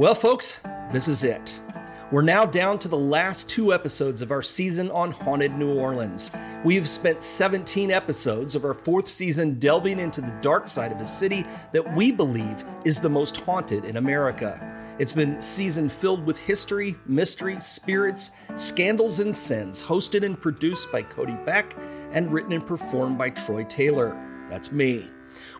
Well, folks, this is it. We're now down to the last two episodes of our season on Haunted New Orleans. We have spent 17 episodes of our fourth season delving into the dark side of a city that we believe is the most haunted in America. It's been season filled with history, mystery, spirits, scandals, and sins, hosted and produced by Cody Beck and written and performed by Troy Taylor. That's me.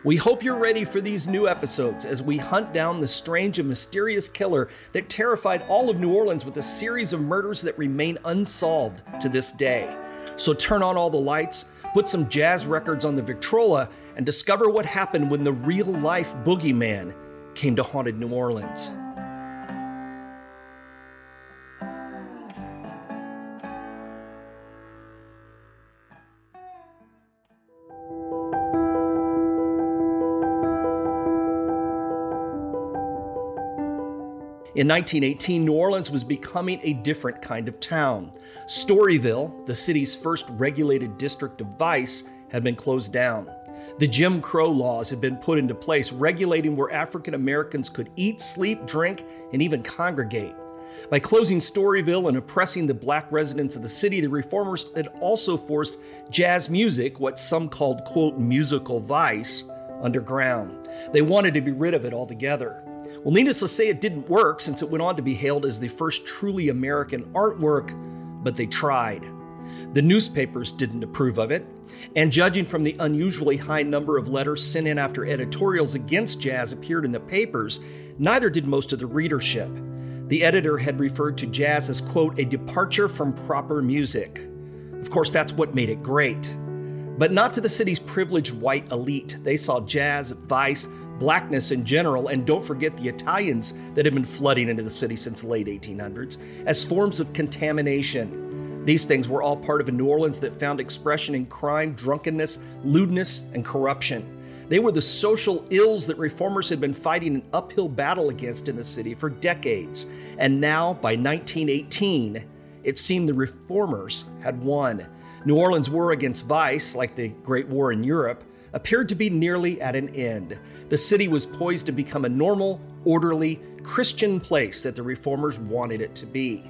We hope you're ready for these new episodes as we hunt down the strange and mysterious killer that terrified all of New Orleans with a series of murders that remain unsolved to this day. So turn on all the lights, put some jazz records on the Victrola, and discover what happened when the real life boogeyman came to haunted New Orleans. In 1918, New Orleans was becoming a different kind of town. Storyville, the city's first regulated district of vice, had been closed down. The Jim Crow laws had been put into place regulating where African Americans could eat, sleep, drink, and even congregate. By closing Storyville and oppressing the black residents of the city, the reformers had also forced jazz music, what some called, quote, musical vice, underground. They wanted to be rid of it altogether. Well, needless to say, it didn't work since it went on to be hailed as the first truly American artwork, but they tried. The newspapers didn't approve of it, and judging from the unusually high number of letters sent in after editorials against jazz appeared in the papers, neither did most of the readership. The editor had referred to jazz as, quote, a departure from proper music. Of course, that's what made it great. But not to the city's privileged white elite. They saw jazz, vice, blackness in general, and don't forget the Italians that have been flooding into the city since the late 1800s, as forms of contamination. These things were all part of a New Orleans that found expression in crime, drunkenness, lewdness, and corruption. They were the social ills that reformers had been fighting an uphill battle against in the city for decades. And now, by 1918, it seemed the reformers had won. New Orleans' war against vice, like the Great War in Europe, appeared to be nearly at an end the city was poised to become a normal, orderly, Christian place that the reformers wanted it to be.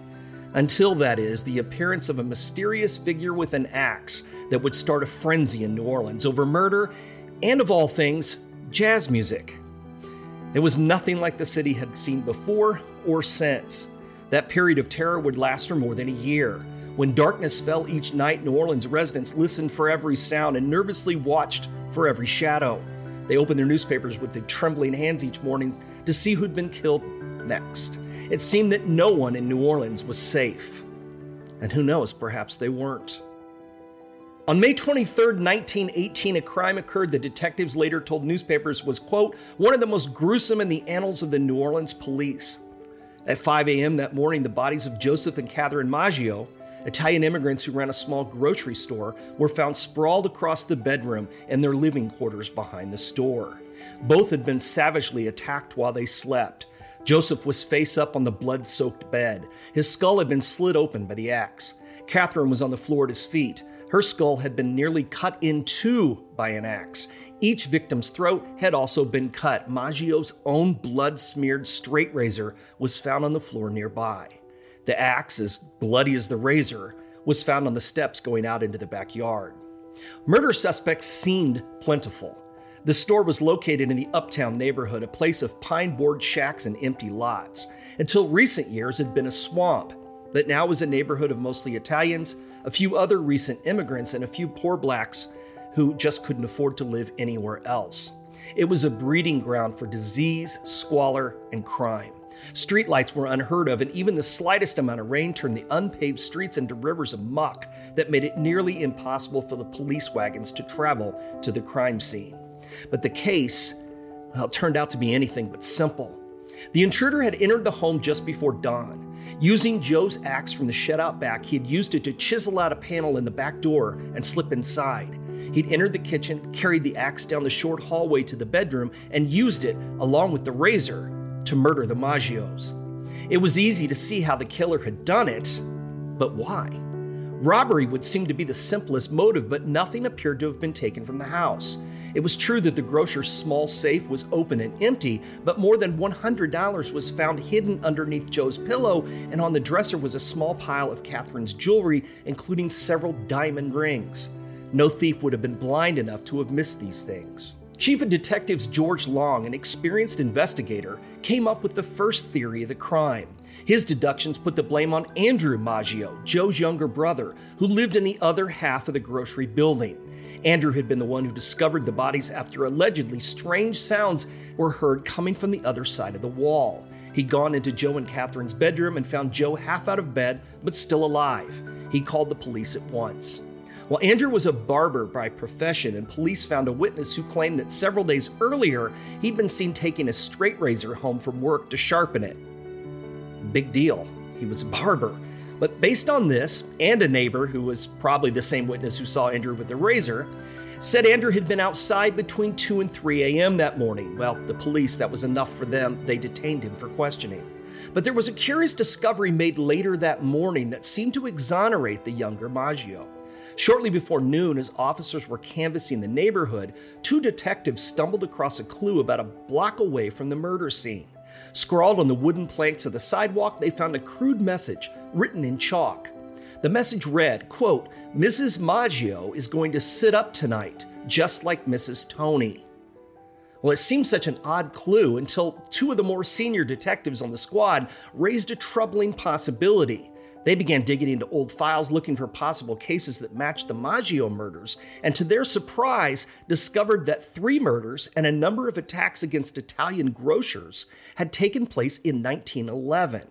Until that is, the appearance of a mysterious figure with an axe that would start a frenzy in New Orleans over murder and, of all things, jazz music. It was nothing like the city had seen before or since. That period of terror would last for more than a year. When darkness fell each night, New Orleans residents listened for every sound and nervously watched for every shadow. They opened their newspapers with their trembling hands each morning to see who'd been killed next. It seemed that no one in New Orleans was safe. And who knows, perhaps they weren't. On May 23, 1918, a crime occurred that detectives later told newspapers was, quote, one of the most gruesome in the annals of the New Orleans police. At 5 a.m. that morning, the bodies of Joseph and Catherine Maggio, Italian immigrants who ran a small grocery store were found sprawled across the bedroom and their living quarters behind the store. Both had been savagely attacked while they slept. Joseph was face up on the blood soaked bed. His skull had been slit open by the axe. Catherine was on the floor at his feet. Her skull had been nearly cut in two by an axe. Each victim's throat had also been cut. Maggio's own blood smeared straight razor was found on the floor nearby. The axe, as bloody as the razor, was found on the steps going out into the backyard. Murder suspects seemed plentiful. The store was located in the uptown neighborhood, a place of pine board shacks and empty lots. Until recent years, it had been a swamp, that now was a neighborhood of mostly Italians, a few other recent immigrants, and a few poor blacks who just couldn't afford to live anywhere else. It was a breeding ground for disease, squalor, and crime. Streetlights were unheard of, and even the slightest amount of rain turned the unpaved streets into rivers of muck that made it nearly impossible for the police wagons to travel to the crime scene. But the case, well, turned out to be anything but simple. The intruder had entered the home just before dawn. Using Joe's axe from the shed out back, he had used it to chisel out a panel in the back door and slip inside. He'd entered the kitchen, carried the axe down the short hallway to the bedroom, and used it, along with the razor, to murder the Maggios. It was easy to see how the killer had done it, but why? Robbery would seem to be the simplest motive, but nothing appeared to have been taken from the house. It was true that the grocer's small safe was open and empty, but more than $100 was found hidden underneath Joe's pillow, and on the dresser was a small pile of Catherine's jewelry, including several diamond rings. No thief would have been blind enough to have missed these things. Chief of Detectives George Long, an experienced investigator, came up with the first theory of the crime. His deductions put the blame on Andrew Maggio, Joe's younger brother, who lived in the other half of the grocery building. Andrew had been the one who discovered the bodies after allegedly strange sounds were heard coming from the other side of the wall. He'd gone into Joe and Catherine's bedroom and found Joe half out of bed but still alive. He called the police at once. Well, Andrew was a barber by profession, and police found a witness who claimed that several days earlier he'd been seen taking a straight razor home from work to sharpen it. Big deal. He was a barber. But based on this, and a neighbor who was probably the same witness who saw Andrew with the razor, said Andrew had been outside between 2 and 3 a.m. that morning. Well, the police, that was enough for them. They detained him for questioning. But there was a curious discovery made later that morning that seemed to exonerate the younger Maggio. Shortly before noon, as officers were canvassing the neighborhood, two detectives stumbled across a clue about a block away from the murder scene. Scrawled on the wooden planks of the sidewalk, they found a crude message written in chalk. The message read, quote, Mrs. Maggio is going to sit up tonight, just like Mrs. Toney. Well, it seemed such an odd clue until two of the more senior detectives on the squad raised a troubling possibility. They began digging into old files looking for possible cases that matched the Maggio murders, and to their surprise, discovered that three murders and a number of attacks against Italian grocers had taken place in 1911.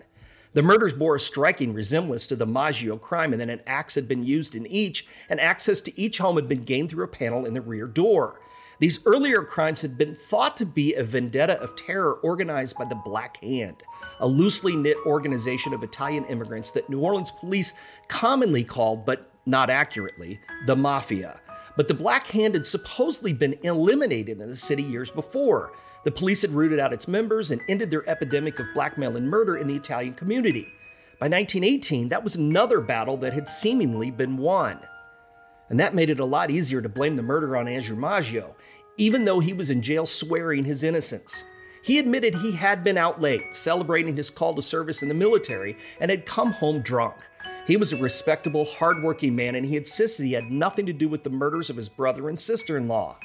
The murders bore a striking resemblance to the Maggio crime, and then an axe had been used in each, and access to each home had been gained through a panel in the rear door. These earlier crimes had been thought to be a vendetta of terror organized by the Black Hand, a loosely knit organization of Italian immigrants that New Orleans police commonly called, but not accurately, the Mafia. But the Black Hand had supposedly been eliminated in the city years before. The police had rooted out its members and ended their epidemic of blackmail and murder in the Italian community. By 1918, that was another battle that had seemingly been won. And that made it a lot easier to blame the murder on Andrew Maggio, even though he was in jail swearing his innocence. He admitted he had been out late, celebrating his call to service in the military, and had come home drunk. He was a respectable, hardworking man, and he insisted he had nothing to do with the murders of his brother and sister in law.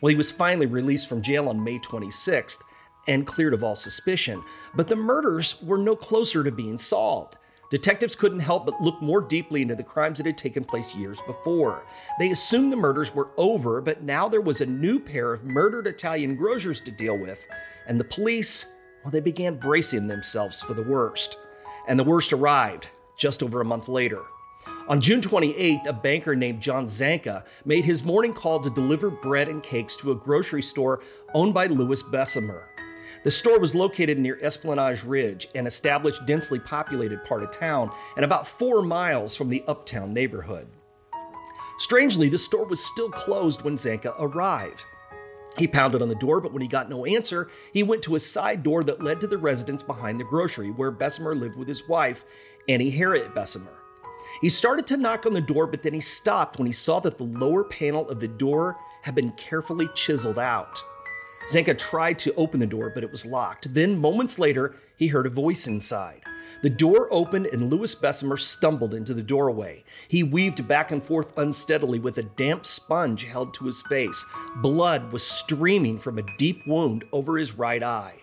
Well, he was finally released from jail on May 26th and cleared of all suspicion, but the murders were no closer to being solved. Detectives couldn't help but look more deeply into the crimes that had taken place years before. They assumed the murders were over, but now there was a new pair of murdered Italian grocers to deal with, and the police, well, they began bracing themselves for the worst. And the worst arrived just over a month later. On June 28th, a banker named John Zanca made his morning call to deliver bread and cakes to a grocery store owned by Louis Besumer. The store was located near Esplanade Ridge, an established, densely populated part of town, and about four miles from the uptown neighborhood. Strangely, the store was still closed when Zanca arrived. He pounded on the door, but when he got no answer, he went to a side door that led to the residence behind the grocery where Besumer lived with his wife, Annie Harriet Besumer. He started to knock on the door, but then he stopped when he saw that the lower panel of the door had been carefully chiseled out. Zanca tried to open the door, but it was locked. Then, moments later, he heard a voice inside. The door opened and Louis Besumer stumbled into the doorway. He weaved back and forth unsteadily with a damp sponge held to his face. Blood was streaming from a deep wound over his right eye.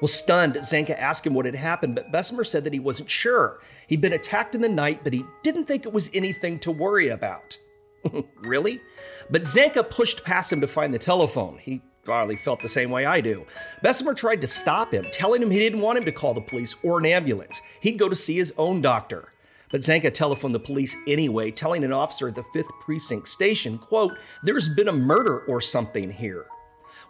Well, stunned, Zanca asked him what had happened, but Besumer said that he wasn't sure. He'd been attacked in the night, but he didn't think it was anything to worry about. really? But Zanca pushed past him to find the telephone. He probably felt the same way I do. Besumer tried to stop him, telling him he didn't want him to call the police or an ambulance. He'd go to see his own doctor. But Zanca telephoned the police anyway, telling an officer at the 5th Precinct station, quote, there's been a murder or something here.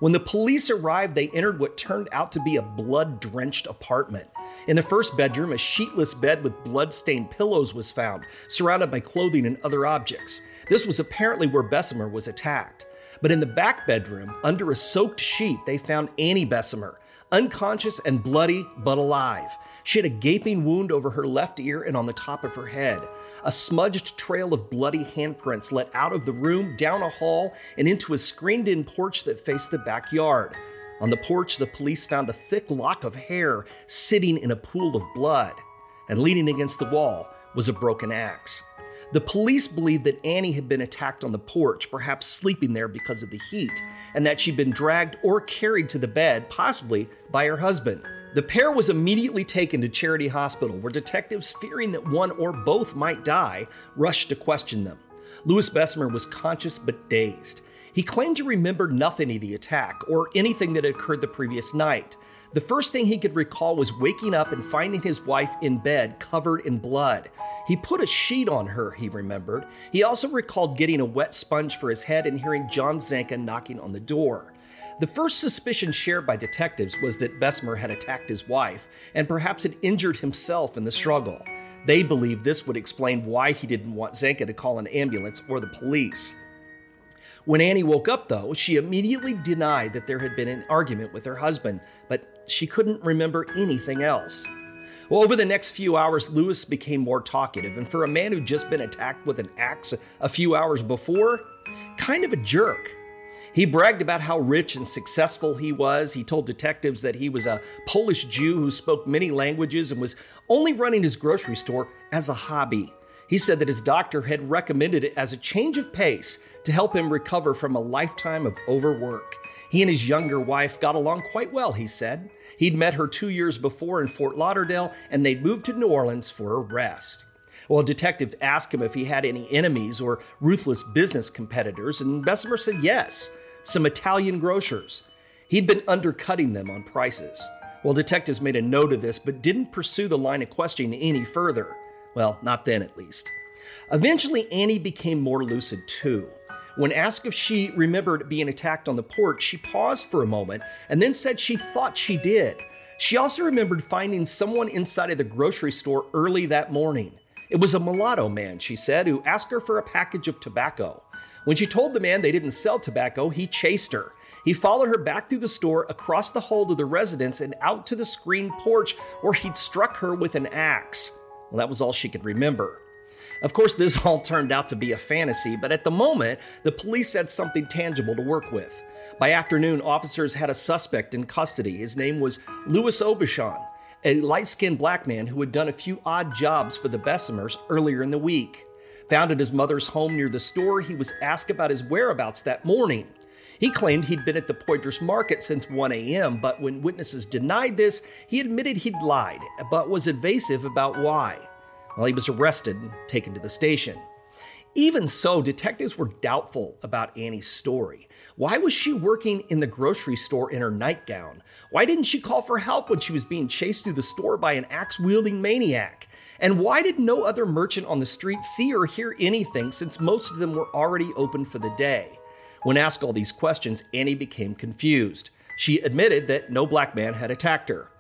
When the police arrived, they entered what turned out to be a blood drenched apartment. In the first bedroom, a sheetless bed with blood stained pillows was found, surrounded by clothing and other objects. This was apparently where Besumer was attacked. But in the back bedroom, under a soaked sheet, they found Annie Besumer, unconscious and bloody, but alive. She had a gaping wound over her left ear and on the top of her head. A smudged trail of bloody handprints led out of the room, down a hall, and into a screened in porch that faced the backyard. On the porch, the police found a thick lock of hair sitting in a pool of blood, and leaning against the wall was a broken axe. The police believed that Annie had been attacked on the porch, perhaps sleeping there because of the heat, and that she'd been dragged or carried to the bed, possibly by her husband. The pair was immediately taken to Charity Hospital, where detectives, fearing that one or both might die, rushed to question them. Louis Besumer was conscious but dazed. He claimed to remember nothing of the attack or anything that had occurred the previous night. The first thing he could recall was waking up and finding his wife in bed covered in blood. He put a sheet on her, he remembered. He also recalled getting a wet sponge for his head and hearing John Zanca knocking on the door. The first suspicion shared by detectives was that Besumer had attacked his wife and perhaps had injured himself in the struggle. They believed this would explain why he didn't want Zanca to call an ambulance or the police. When Annie woke up, though, she immediately denied that there had been an argument with her husband, but she couldn't remember anything else. Well, over the next few hours, Lewis became more talkative, and for a man who'd just been attacked with an axe a few hours before, kind of a jerk. He bragged about how rich and successful he was. He told detectives that he was a Polish Jew who spoke many languages and was only running his grocery store as a hobby. He said that his doctor had recommended it as a change of pace to help him recover from a lifetime of overwork. He and his younger wife got along quite well, he said. He'd met her two years before in Fort Lauderdale, and they'd moved to New Orleans for a rest. Well, a detective asked him if he had any enemies or ruthless business competitors, and Besumer said yes some Italian grocers. He'd been undercutting them on prices. Well, detectives made a note of this, but didn't pursue the line of questioning any further. Well, not then at least. Eventually, Annie became more lucid too. When asked if she remembered being attacked on the porch, she paused for a moment and then said she thought she did. She also remembered finding someone inside of the grocery store early that morning. It was a mulatto man, she said, who asked her for a package of tobacco. When she told the man they didn't sell tobacco, he chased her. He followed her back through the store, across the hall to the residence, and out to the screened porch where he'd struck her with an axe. Well, that was all she could remember. Of course, this all turned out to be a fantasy, but at the moment, the police had something tangible to work with. By afternoon, officers had a suspect in custody. His name was Louis Aubuchon, a light skinned black man who had done a few odd jobs for the Besumers earlier in the week. Found at his mother's home near the store, he was asked about his whereabouts that morning. He claimed he'd been at the Poydras market since 1 a.m., but when witnesses denied this, he admitted he'd lied, but was evasive about why. Well, he was arrested and taken to the station. Even so, detectives were doubtful about Annie's story. Why was she working in the grocery store in her nightgown? Why didn't she call for help when she was being chased through the store by an axe wielding maniac? And why did no other merchant on the street see or hear anything since most of them were already open for the day? When asked all these questions, Annie became confused. She admitted that no black man had attacked her.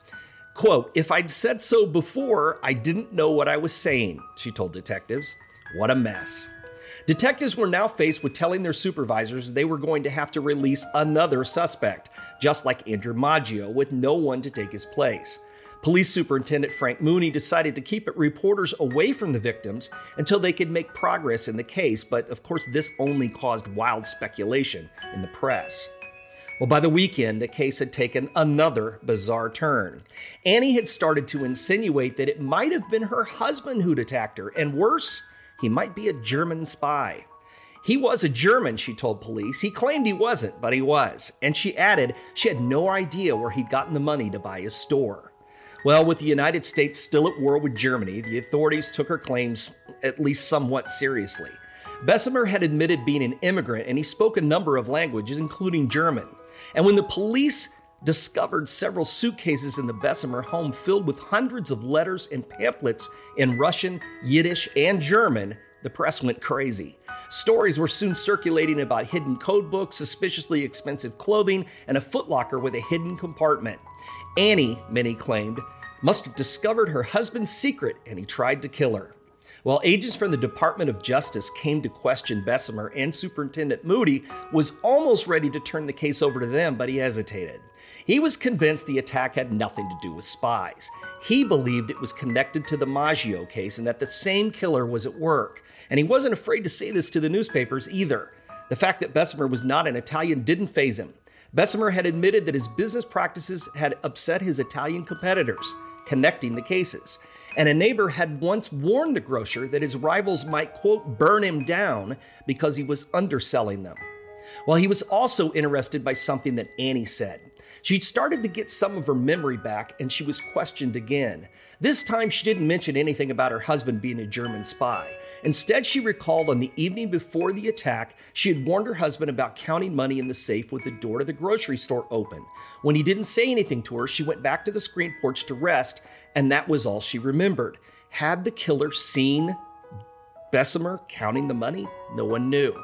Quote, If I'd said so before, I didn't know what I was saying, she told detectives. What a mess. Detectives were now faced with telling their supervisors they were going to have to release another suspect, just like Andrew Maggio, with no one to take his place. Police Superintendent Frank Mooney decided to keep reporters away from the victims until they could make progress in the case, but of course, this only caused wild speculation in the press. Well, by the weekend, the case had taken another bizarre turn. Annie had started to insinuate that it might have been her husband who'd attacked her, and worse, he might be a German spy. He was a German, she told police. He claimed he wasn't, but he was. And she added she had no idea where he'd gotten the money to buy his store. Well, with the United States still at war with Germany, the authorities took her claims at least somewhat seriously. Besumer had admitted being an immigrant and he spoke a number of languages, including German. And when the police discovered several suitcases in the Besumer home filled with hundreds of letters and pamphlets in Russian, Yiddish, and German, the press went crazy. Stories were soon circulating about hidden code books, suspiciously expensive clothing, and a footlocker with a hidden compartment. Annie, many claimed, must have discovered her husband's secret and he tried to kill her. While agents from the Department of Justice came to question Besumer and Superintendent Mooney was almost ready to turn the case over to them, but he hesitated. He was convinced the attack had nothing to do with spies. He believed it was connected to the Maggio case and that the same killer was at work. And he wasn't afraid to say this to the newspapers either. The fact that Besumer was not an Italian didn't faze him. Besumer had admitted that his business practices had upset his Italian competitors, connecting the cases. And a neighbor had once warned the grocer that his rivals might, quote, burn him down because he was underselling them. Well, he was also interested by something that Annie said. She'd started to get some of her memory back and she was questioned again. This time, she didn't mention anything about her husband being a German spy. Instead, she recalled on the evening before the attack, she had warned her husband about counting money in the safe with the door to the grocery store open. When he didn't say anything to her, she went back to the screen porch to rest, and that was all she remembered. Had the killer seen Besumer counting the money? No one knew.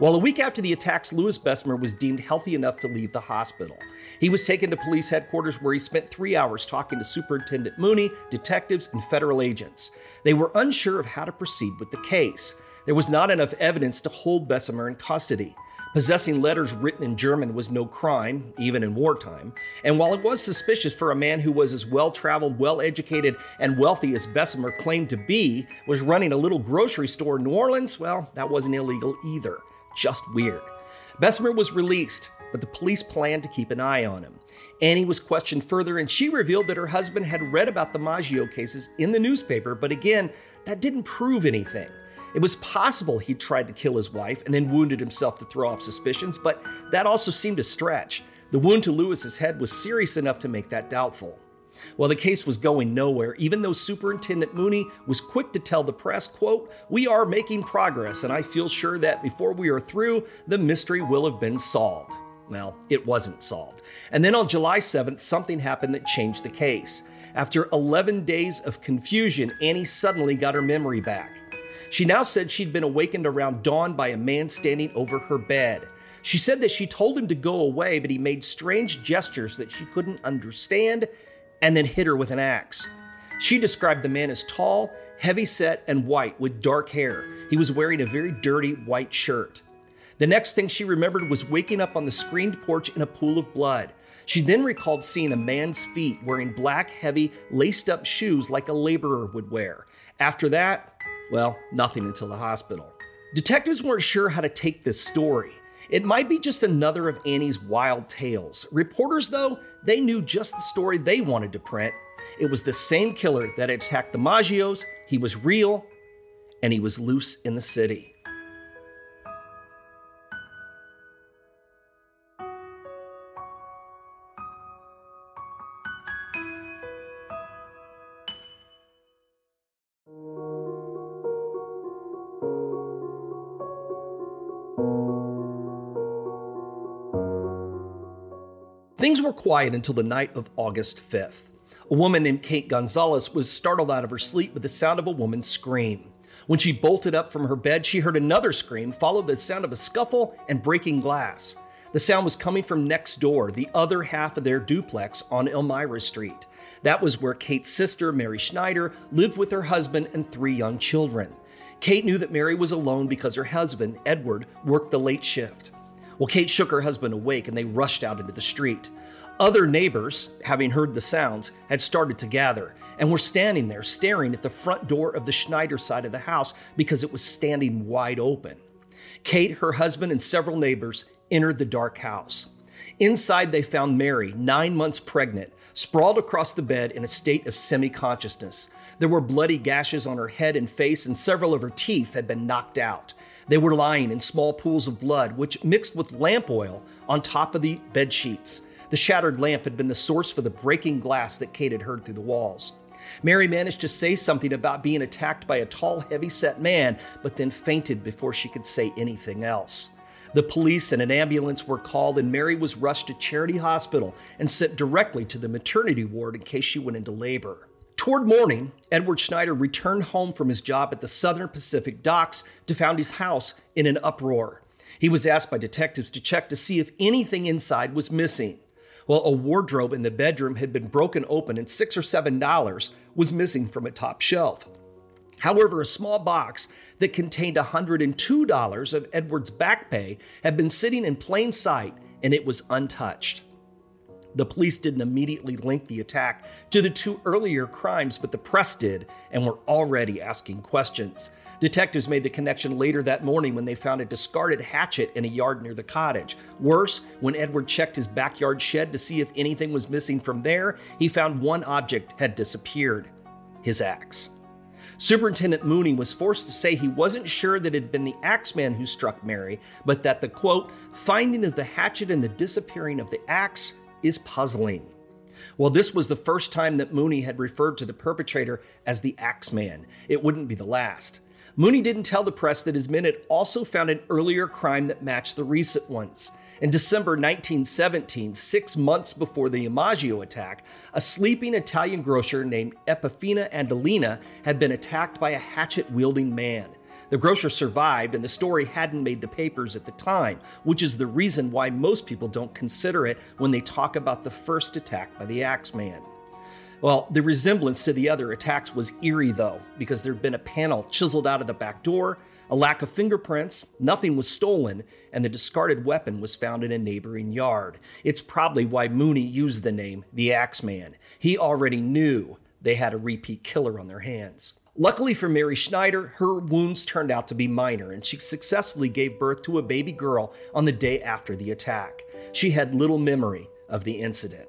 Well, a week after the attacks, Louis Besumer was deemed healthy enough to leave the hospital. He was taken to police headquarters where he spent three hours talking to Superintendent Mooney, detectives, and federal agents. They were unsure of how to proceed with the case. There was not enough evidence to hold Besumer in custody. Possessing letters written in German was no crime, even in wartime. And while it was suspicious for a man who was as well traveled, well educated, and wealthy as Besumer claimed to be, was running a little grocery store in New Orleans, well, that wasn't illegal either. Just weird. Besumer was released, but the police planned to keep an eye on him. Annie was questioned further, and she revealed that her husband had read about the Maggio cases in the newspaper, but again, that didn't prove anything. It was possible he'd tried to kill his wife and then wounded himself to throw off suspicions, but that also seemed a stretch. The wound to Lewis's head was serious enough to make that doubtful. Well, the case was going nowhere, even though Superintendent Mooney was quick to tell the press, quote, "We are making progress, and I feel sure that before we are through, the mystery will have been solved." Well, it wasn't solved. And then on July 7th, something happened that changed the case. After 11 days of confusion, Annie suddenly got her memory back. She now said she'd been awakened around dawn by a man standing over her bed. She said that she told him to go away, but he made strange gestures that she couldn't understand and then hit her with an axe. She described the man as tall, heavy set, and white with dark hair. He was wearing a very dirty white shirt. The next thing she remembered was waking up on the screened porch in a pool of blood. She then recalled seeing a man's feet wearing black, heavy, laced up shoes like a laborer would wear. After that, well, nothing until the hospital. Detectives weren't sure how to take this story. It might be just another of Annie's wild tales. Reporters, though, they knew just the story they wanted to print. It was the same killer that attacked the Maggios, he was real, and he was loose in the city. Things were quiet until the night of August 5th. A woman named Kate Gonzalez was startled out of her sleep with the sound of a woman's scream. When she bolted up from her bed, she heard another scream, followed by the sound of a scuffle and breaking glass. The sound was coming from next door, the other half of their duplex on Elmira Street. That was where Kate's sister, Mary Schneider, lived with her husband and three young children. Kate knew that Mary was alone because her husband, Edward, worked the late shift. Well, Kate shook her husband awake and they rushed out into the street. Other neighbors, having heard the sounds, had started to gather and were standing there staring at the front door of the Schneider side of the house because it was standing wide open. Kate, her husband, and several neighbors entered the dark house. Inside, they found Mary, nine months pregnant, sprawled across the bed in a state of semi consciousness. There were bloody gashes on her head and face, and several of her teeth had been knocked out. They were lying in small pools of blood, which mixed with lamp oil on top of the bed sheets. The shattered lamp had been the source for the breaking glass that Kate had heard through the walls. Mary managed to say something about being attacked by a tall, heavy set man, but then fainted before she could say anything else. The police and an ambulance were called, and Mary was rushed to Charity Hospital and sent directly to the maternity ward in case she went into labor. Toward morning, Edward Schneider returned home from his job at the Southern Pacific docks to find his house in an uproar. He was asked by detectives to check to see if anything inside was missing. Well, a wardrobe in the bedroom had been broken open and six or seven dollars was missing from a top shelf. However, a small box that contained $102 of Edward's back pay had been sitting in plain sight and it was untouched. The police didn't immediately link the attack to the two earlier crimes, but the press did and were already asking questions. Detectives made the connection later that morning when they found a discarded hatchet in a yard near the cottage. Worse, when Edward checked his backyard shed to see if anything was missing from there, he found one object had disappeared his axe. Superintendent Mooney was forced to say he wasn't sure that it had been the axeman who struck Mary, but that the quote, finding of the hatchet and the disappearing of the axe is puzzling. Well, this was the first time that Mooney had referred to the perpetrator as the Axeman. It wouldn't be the last. Mooney didn't tell the press that his men had also found an earlier crime that matched the recent ones. In December 1917, six months before the Imaggio attack, a sleeping Italian grocer named Epifania Andolina had been attacked by a hatchet wielding man. The grocer survived, and the story hadn't made the papers at the time, which is the reason why most people don't consider it when they talk about the first attack by the Axeman. Well, the resemblance to the other attacks was eerie, though, because there'd been a panel chiseled out of the back door a lack of fingerprints, nothing was stolen, and the discarded weapon was found in a neighboring yard. It's probably why Mooney used the name the Axeman. He already knew they had a repeat killer on their hands. Luckily for Mary Schneider, her wounds turned out to be minor, and she successfully gave birth to a baby girl on the day after the attack. She had little memory of the incident.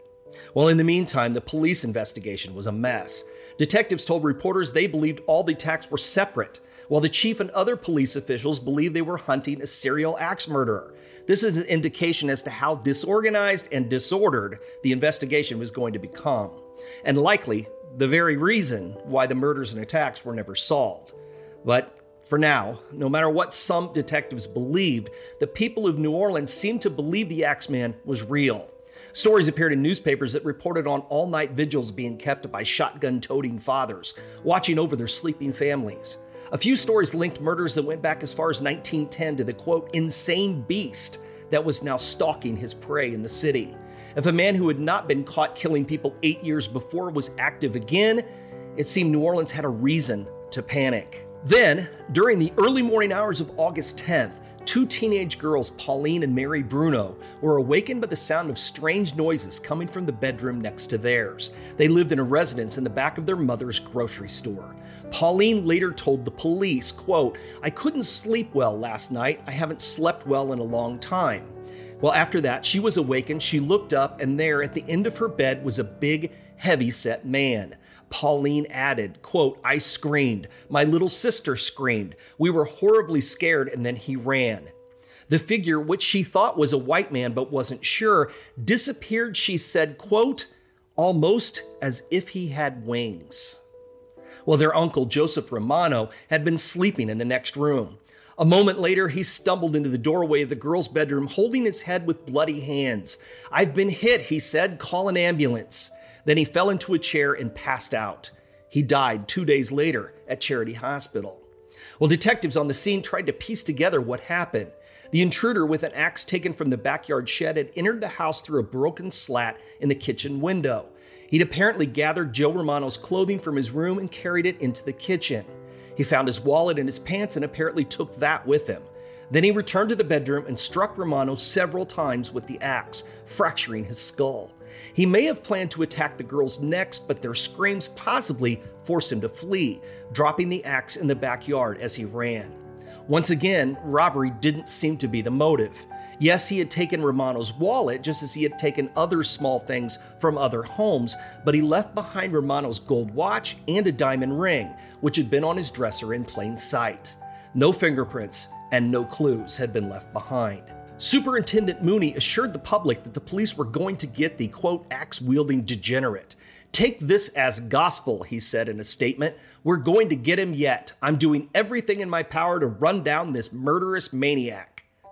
Well, in the meantime, the police investigation was a mess. Detectives told reporters they believed all the attacks were separate while the chief and other police officials believed they were hunting a serial axe murderer. This is an indication as to how disorganized and disordered the investigation was going to become, and likely the very reason why the murders and attacks were never solved. But for now, no matter what some detectives believed, the people of New Orleans seemed to believe the Axeman was real. Stories appeared in newspapers that reported on all night vigils being kept by shotgun toting fathers, watching over their sleeping families. A few stories linked murders that went back as far as 1910 to the quote, insane beast that was now stalking his prey in the city. If a man who had not been caught killing people eight years before was active again, it seemed New Orleans had a reason to panic. Then, during the early morning hours of August 10th, two teenage girls, Pauline and Mary Bruno, were awakened by the sound of strange noises coming from the bedroom next to theirs. They lived in a residence in the back of their mother's grocery store. Pauline later told the police, quote, I couldn't sleep well last night. I haven't slept well in a long time. Well, after that, she was awakened. She looked up, and there at the end of her bed was a big, heavy set man. Pauline added, quote, I screamed. My little sister screamed. We were horribly scared, and then he ran. The figure, which she thought was a white man but wasn't sure, disappeared, she said, quote, almost as if he had wings. Well, their uncle, Joseph Romano, had been sleeping in the next room. A moment later, he stumbled into the doorway of the girl's bedroom, holding his head with bloody hands. I've been hit, he said. Call an ambulance. Then he fell into a chair and passed out. He died two days later at Charity Hospital. Well, detectives on the scene tried to piece together what happened. The intruder, with an axe taken from the backyard shed, had entered the house through a broken slat in the kitchen window. He'd apparently gathered Joe Romano's clothing from his room and carried it into the kitchen. He found his wallet in his pants and apparently took that with him. Then he returned to the bedroom and struck Romano several times with the axe, fracturing his skull. He may have planned to attack the girls next, but their screams possibly forced him to flee, dropping the axe in the backyard as he ran. Once again, robbery didn't seem to be the motive. Yes, he had taken Romano's wallet, just as he had taken other small things from other homes, but he left behind Romano's gold watch and a diamond ring, which had been on his dresser in plain sight. No fingerprints and no clues had been left behind. Superintendent Mooney assured the public that the police were going to get the quote axe wielding degenerate. Take this as gospel, he said in a statement. We're going to get him yet. I'm doing everything in my power to run down this murderous maniac.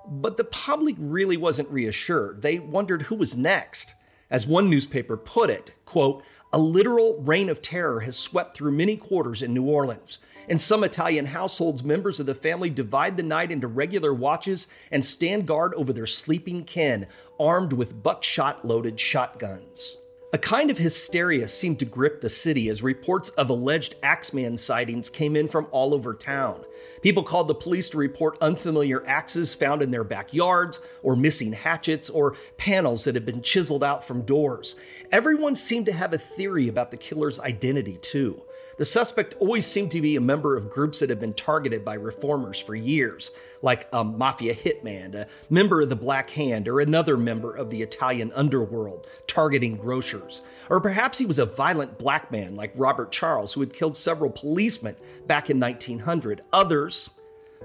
But the public really wasn't reassured. They wondered who was next. As one newspaper put it, quote, a literal reign of terror has swept through many quarters in New Orleans. In some Italian households, members of the family divide the night into regular watches and stand guard over their sleeping kin, armed with buckshot loaded shotguns. A kind of hysteria seemed to grip the city as reports of alleged Axeman sightings came in from all over town. People called the police to report unfamiliar axes found in their backyards, or missing hatchets, or panels that had been chiseled out from doors. Everyone seemed to have a theory about the killer's identity, too. The suspect always seemed to be a member of groups that had been targeted by reformers for years, like a mafia hitman, a member of the Black Hand, or another member of the Italian underworld targeting grocers. Or perhaps he was a violent black man like Robert Charles, who had killed several policemen back in 1900. Others,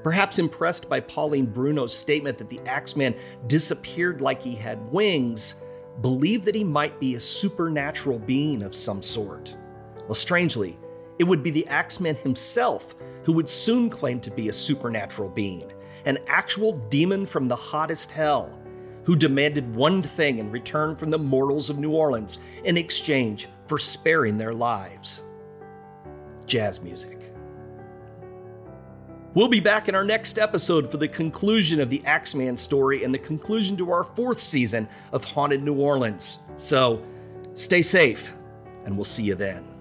perhaps impressed by Pauline Bruno's statement that the Axeman disappeared like he had wings, believed that he might be a supernatural being of some sort. Well, strangely, it would be the Axeman himself who would soon claim to be a supernatural being, an actual demon from the hottest hell, who demanded one thing in return from the mortals of New Orleans in exchange for sparing their lives jazz music. We'll be back in our next episode for the conclusion of the Axeman story and the conclusion to our fourth season of Haunted New Orleans. So stay safe, and we'll see you then.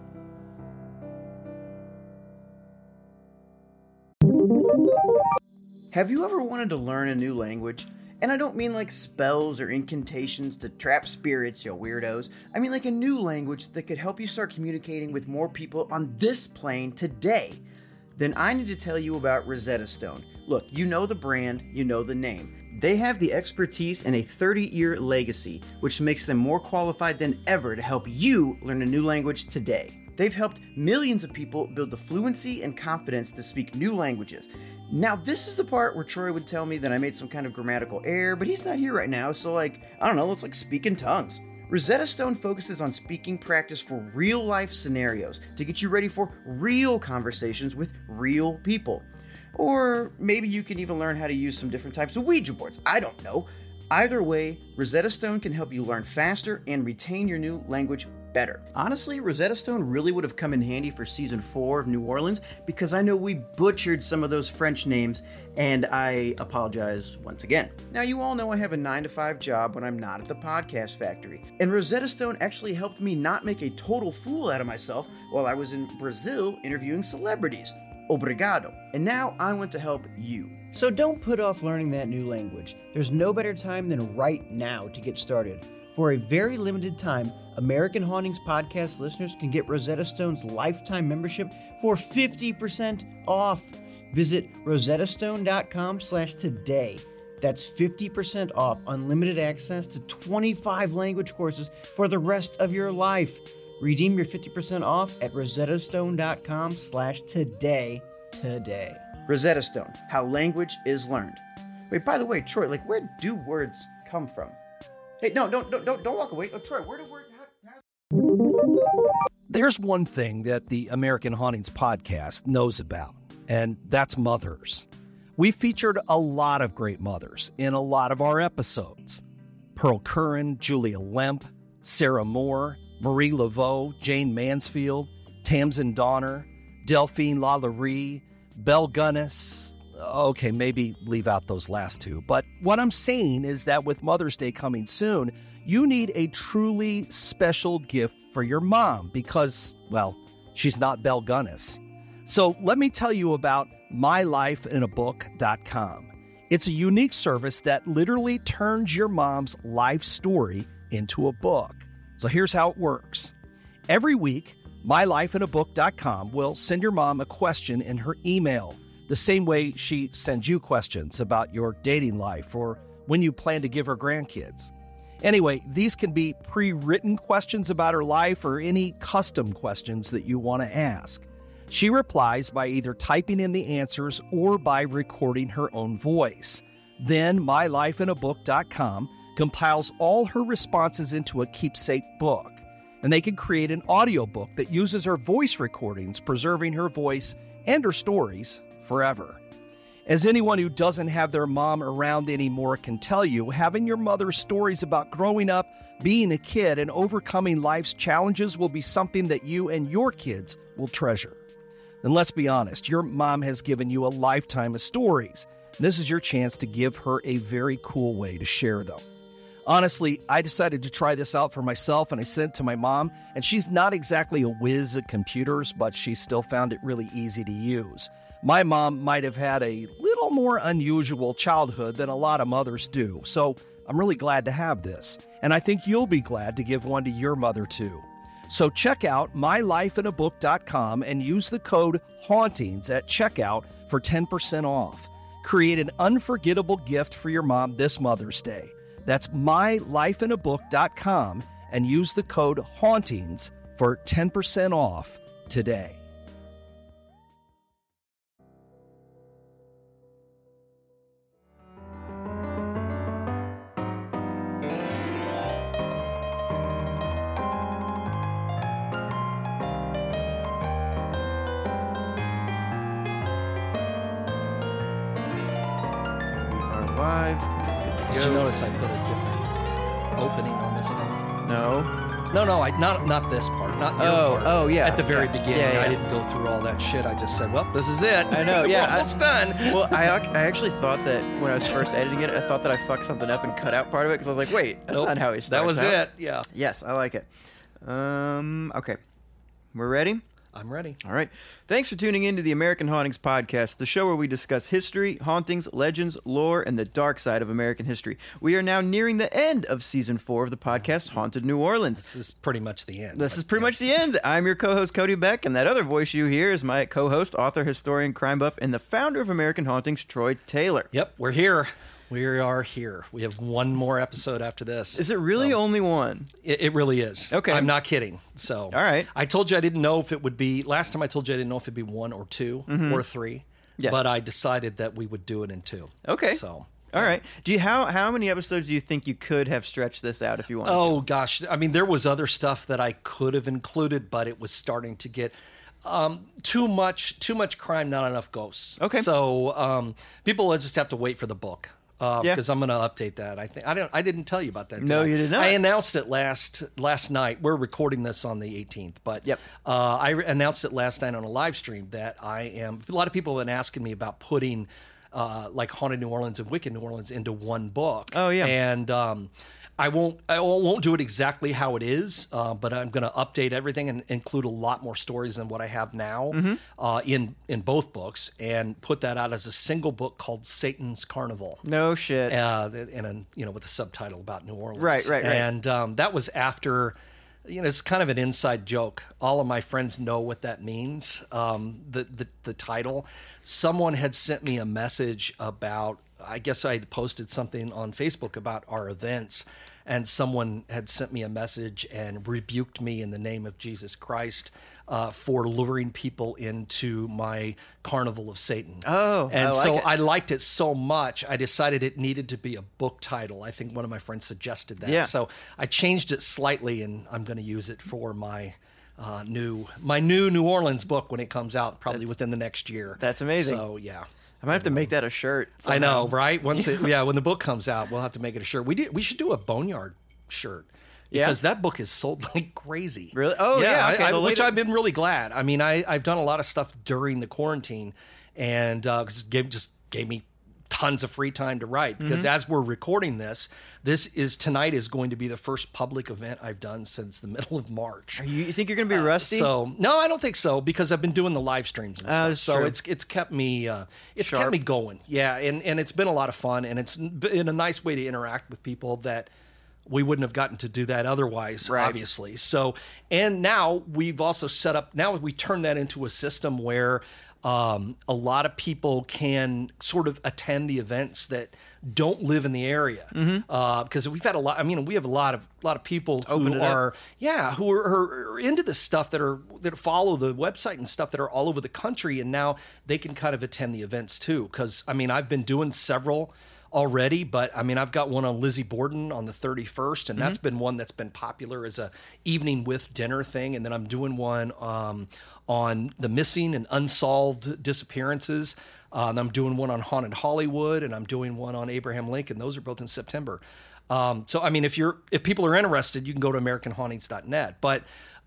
Have you ever wanted to learn a new language? And I don't mean like spells or incantations to trap spirits, you weirdos. I mean like a new language that could help you start communicating with more people on this plane today. Then I need to tell you about Rosetta Stone. Look, you know the brand, you know the name. They have the expertise and a 30 year legacy, which makes them more qualified than ever to help you learn a new language today. They've helped millions of people build the fluency and confidence to speak new languages. Now, this is the part where Troy would tell me that I made some kind of grammatical error, but he's not here right now, so, like, I don't know, it's like speaking tongues. Rosetta Stone focuses on speaking practice for real life scenarios to get you ready for real conversations with real people. Or maybe you can even learn how to use some different types of Ouija boards. I don't know. Either way, Rosetta Stone can help you learn faster and retain your new language better. Honestly, Rosetta Stone really would have come in handy for season 4 of New Orleans because I know we butchered some of those French names and I apologize once again. Now, you all know I have a 9 to 5 job when I'm not at the podcast factory, and Rosetta Stone actually helped me not make a total fool out of myself while I was in Brazil interviewing celebrities. Obrigado. And now I want to help you. So don't put off learning that new language. There's no better time than right now to get started. For a very limited time, American Hauntings podcast listeners can get Rosetta Stone's lifetime membership for 50% off. Visit rosettastone.com slash today. That's 50% off unlimited access to 25 language courses for the rest of your life. Redeem your 50% off at rosettastone.com slash today today. Rosetta Stone, how language is learned. Wait, by the way, Troy, like where do words come from? Hey, no, don't, don't, don't, walk away. Oh, Troy, where do words? There's one thing that the American Hauntings podcast knows about, and that's mothers. We featured a lot of great mothers in a lot of our episodes Pearl Curran, Julia Lemp, Sarah Moore, Marie Laveau, Jayne Mansfield, Tamsen Donner, Delphine Lalaurie, Belle Gunness. Okay, maybe leave out those last two. But what I'm saying is that with Mother's Day coming soon, you need a truly special gift for your mom because, well, she's not Belle Gunness. So let me tell you about mylifeinabook.com. It's a unique service that literally turns your mom's life story into a book. So here's how it works. Every week, mylifeinabook.com will send your mom a question in her email, the same way she sends you questions about your dating life or when you plan to give her grandkids. Anyway, these can be pre written questions about her life or any custom questions that you want to ask. She replies by either typing in the answers or by recording her own voice. Then, mylifeinabook.com compiles all her responses into a keepsake book. And they can create an audiobook that uses her voice recordings, preserving her voice and her stories forever. As anyone who doesn't have their mom around anymore can tell you, having your mother's stories about growing up, being a kid, and overcoming life's challenges will be something that you and your kids will treasure. And let's be honest, your mom has given you a lifetime of stories. This is your chance to give her a very cool way to share them. Honestly, I decided to try this out for myself and I sent it to my mom, and she's not exactly a whiz at computers, but she still found it really easy to use. My mom might have had a little more unusual childhood than a lot of mothers do, so I'm really glad to have this. And I think you'll be glad to give one to your mother too. So check out mylifeinabook.com and use the code HAUNTINGS at checkout for 10% off. Create an unforgettable gift for your mom this Mother's Day. That's mylifeinabook.com and use the code HAUNTINGS for 10% off today. Not not this part, not Oh, part. oh, yeah, At the very yeah. beginning, Yeah, yeah. I didn't go through all that shit. I just said, "Well, this is it." I know, yeah, We're I- done. Well, I, I actually thought that when I was first editing it, I thought that I fucked something up and cut out part of it because I was like, wait, that's Nope, not how he starts That was out. it. Yeah, Yes, I like it. Um, okay. We're ready? I'm ready. All right. Thanks for tuning in to the American Hauntings Podcast, the show where we discuss history, hauntings, legends, lore, and the dark side of American history. We are now nearing the end of season four of the podcast, Haunted New Orleans. This is pretty much the end. This is pretty much the end. I'm your co-host Cody Beck, and that other voice you hear is my co-host, author, historian, crime buff, and the founder of American Hauntings, Troy Taylor. Yep, we're here. We are here. We have one more episode after this. Is it really So, only one? It, it really is. Okay. I'm not kidding. So, All right. I told you I didn't know if it would be. Last time I told you I didn't know if it'd be one or 2 or three. Mm-hmm. Yes. But I decided that we would do it in two. Okay. So. All right. Do you how how many episodes do you think you could have stretched this out if you wanted Oh gosh, I mean, there was other stuff that I could have included, but it was starting to get um, too much. Too much crime, not enough ghosts. Okay. So um, people will just have to wait for the book. Yeah. because I'm going to update that. I think I don't. I didn't tell you about that. No, I? you did not. I announced it last last night. We're recording this on the 18th, but Yep. uh, I announced it last night on a live stream that I am. A lot of people have been asking me about putting uh, like haunted New Orleans and Wicked New Orleans into one book. Oh, yeah. and um, I won't I won't do it exactly how it is, uh, but I'm going to update everything and include a lot more stories than what I have now Mm-hmm. uh, in in both books, and put that out as a single book called Satan's Carnival No shit. uh, and a, you know with a subtitle about New Orleans. Right, right, right. And um, that was after. You know, it's kind of an inside joke. All of my friends know what that means. Um, the, the the title. Someone had sent me a message about. I guess I had posted something on Facebook about our events, and someone had sent me a message and rebuked me in the name of Jesus Christ uh, for luring people into my carnival of Satan. Oh, and I like so it. I liked it so much, I decided it needed to be a book title. I think one of my friends suggested that. Yeah. So I changed it slightly, and I'm going to use it for my uh, new my new New Orleans book when it comes out, probably within the next year. That's amazing. So yeah. I might have to make that a shirt. I know, right? Once it, yeah, when the book comes out, we'll have to make it a shirt. We did, we should do a boneyard shirt Yeah? because that book is sold like crazy. Really? Oh, yeah, I- okay, I- the which I've been really glad. I mean, I I've done a lot of stuff during the quarantine, and uh, 'cause it gave, just gave me tons of free time to write because Mm-hmm. as we're recording this this is tonight is going to be the first public event i've done since the middle of march You, you think you're gonna be rusty? so no, I don't think so because I've been doing the live streams and Ah, stuff. So true. it's it's kept me uh, it's Sharp. kept me going. Yeah, and and it's been a lot of fun and it's been a nice way to interact with people that we wouldn't have gotten to do that otherwise Right. obviously so and now we've also set up now we turn that into a system where um, a lot of people can sort of attend the events that don't live in the area Mm-hmm. because we've had a lot i mean we have a lot of a lot of people Open who up. are yeah who are, are, are into this stuff that are that follow the website and stuff that are all over the country and now they can kind of attend the events too because i mean i've been doing several already but i mean i've got one on lizzie borden on the 31st and that's been one that's been popular as a evening with dinner thing and then i'm doing one um, on the missing and unsolved disappearances uh, and i'm doing one on haunted hollywood and i'm doing one on abraham lincoln. Those are both in september. Um, so I mean, if you're if people are interested, you can go to AmericanHauntings.net. But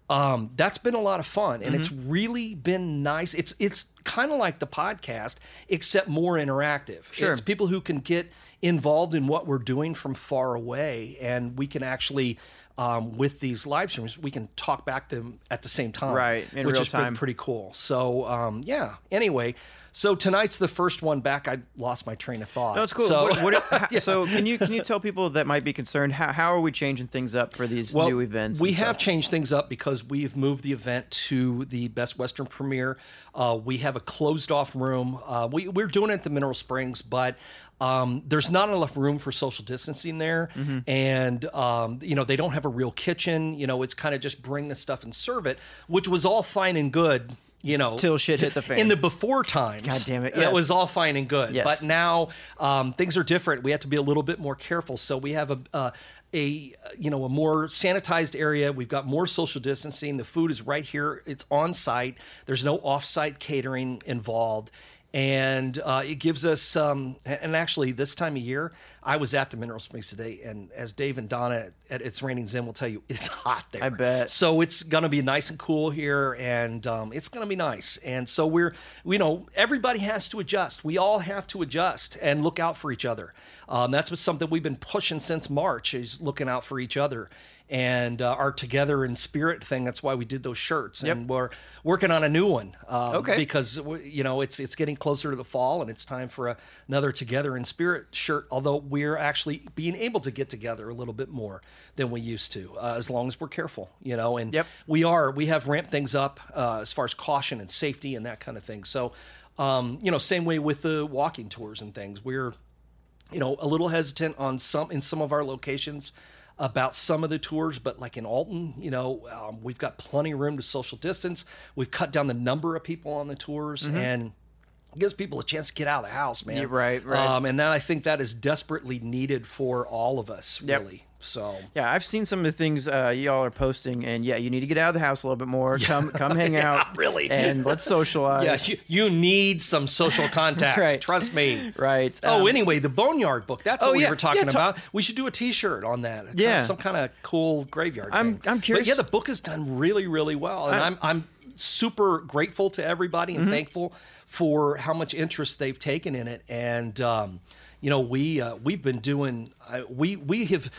um, that's been a lot of fun, and it's Mm-hmm. really been nice. It's it's kind of like the podcast, except more interactive. Sure. It's people who can get involved in what we're doing from far away, and we can actually. Um, with these live streams, we can talk back to them at the same time, Right, in which real has been pretty cool. So, um, yeah. Anyway, so tonight's the first one back. I lost my train of thought. No, it's cool. So, What- what- ha- So can you can you tell people that might be concerned how, how are we changing things up for these well, new events? We have stuff? changed things up because we've moved the event to the Best Western premiere. Uh, we have a closed off room. Uh, we, we're doing it at the Mineral Springs, but um, there's not enough room for social distancing there. Mm-hmm. And, um, you know, they don't have a real kitchen. You know, it's kind of just bring the stuff and serve it, which was all fine and good. You know, Till shit to- hit the fan. In the before times, God damn it, It was all fine and good. Yes. But now um, things are different. We have to be a little bit more careful. So we have a uh, a you know a more sanitized area. We've got more social distancing. The food is right here. It's on site. There's no off-site catering involved. And uh, it gives us, um, and actually, this time of year, I was at the Mineral Springs today, and as Dave and Donna at It's Raining Zen will tell you, it's hot there. I bet. So it's gonna be nice and cool here, and um, it's gonna be nice. And so we're, you know, everybody has to adjust. We all have to adjust and look out for each other. Um, that's what something we've been pushing since March is looking out for each other. And uh, our together in spirit thing. That's why we did those shirts, and we're working on a new one. Um, Okay. Because you know it's it's getting closer to the fall, and it's time for a, another together in spirit shirt. Although we're actually being able to get together a little bit more than we used to, uh, as long as we're careful. You know, and Yep. we are we have ramped things up uh, as far as caution and safety and that kind of thing so um, you know same way with the walking tours and things we're you know a little hesitant on some in some of our locations about some of the tours but like in alton you know um, we've got plenty of room to social distance. We've cut down the number of people on the tours and it gives people a chance to get out of the house man Mm-hmm. Yeah, right, right. um, and then i think that is desperately needed for all of us Yep. really so Yeah, I've seen some of the things uh, y'all are posting, and yeah, you need to get out of the house a little bit more. Come, come hang out, really. and let's socialize. yeah you, you need some social contact Right. trust me right. Oh, um, anyway, the Boneyard book. That's Oh, what we were talking Yeah, ta- about. We should do a T-shirt on that. Kind Yeah. some kind of cool graveyard. I'm- thing. I'm curious- But yeah, the book has done really, really well, and I'm I'm super grateful to everybody Mm-hmm. and thankful for how much interest they've taken in it. And um, you know, we uh, we've been doing uh, we we have.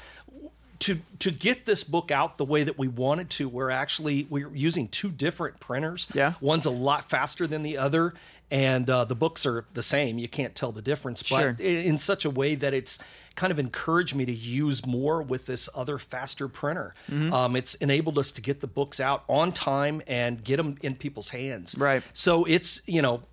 To, to get this book out the way that we wanted to, we're actually we're using two different printers. Yeah. one's a lot faster than the other, and uh, the books are the same. You can't tell the difference, but Sure. in such a way that it's kind of encouraged me to use more with this other faster printer. Mm-hmm. Um, it's enabled us to get the books out on time and get them in people's hands. Right. So it's you know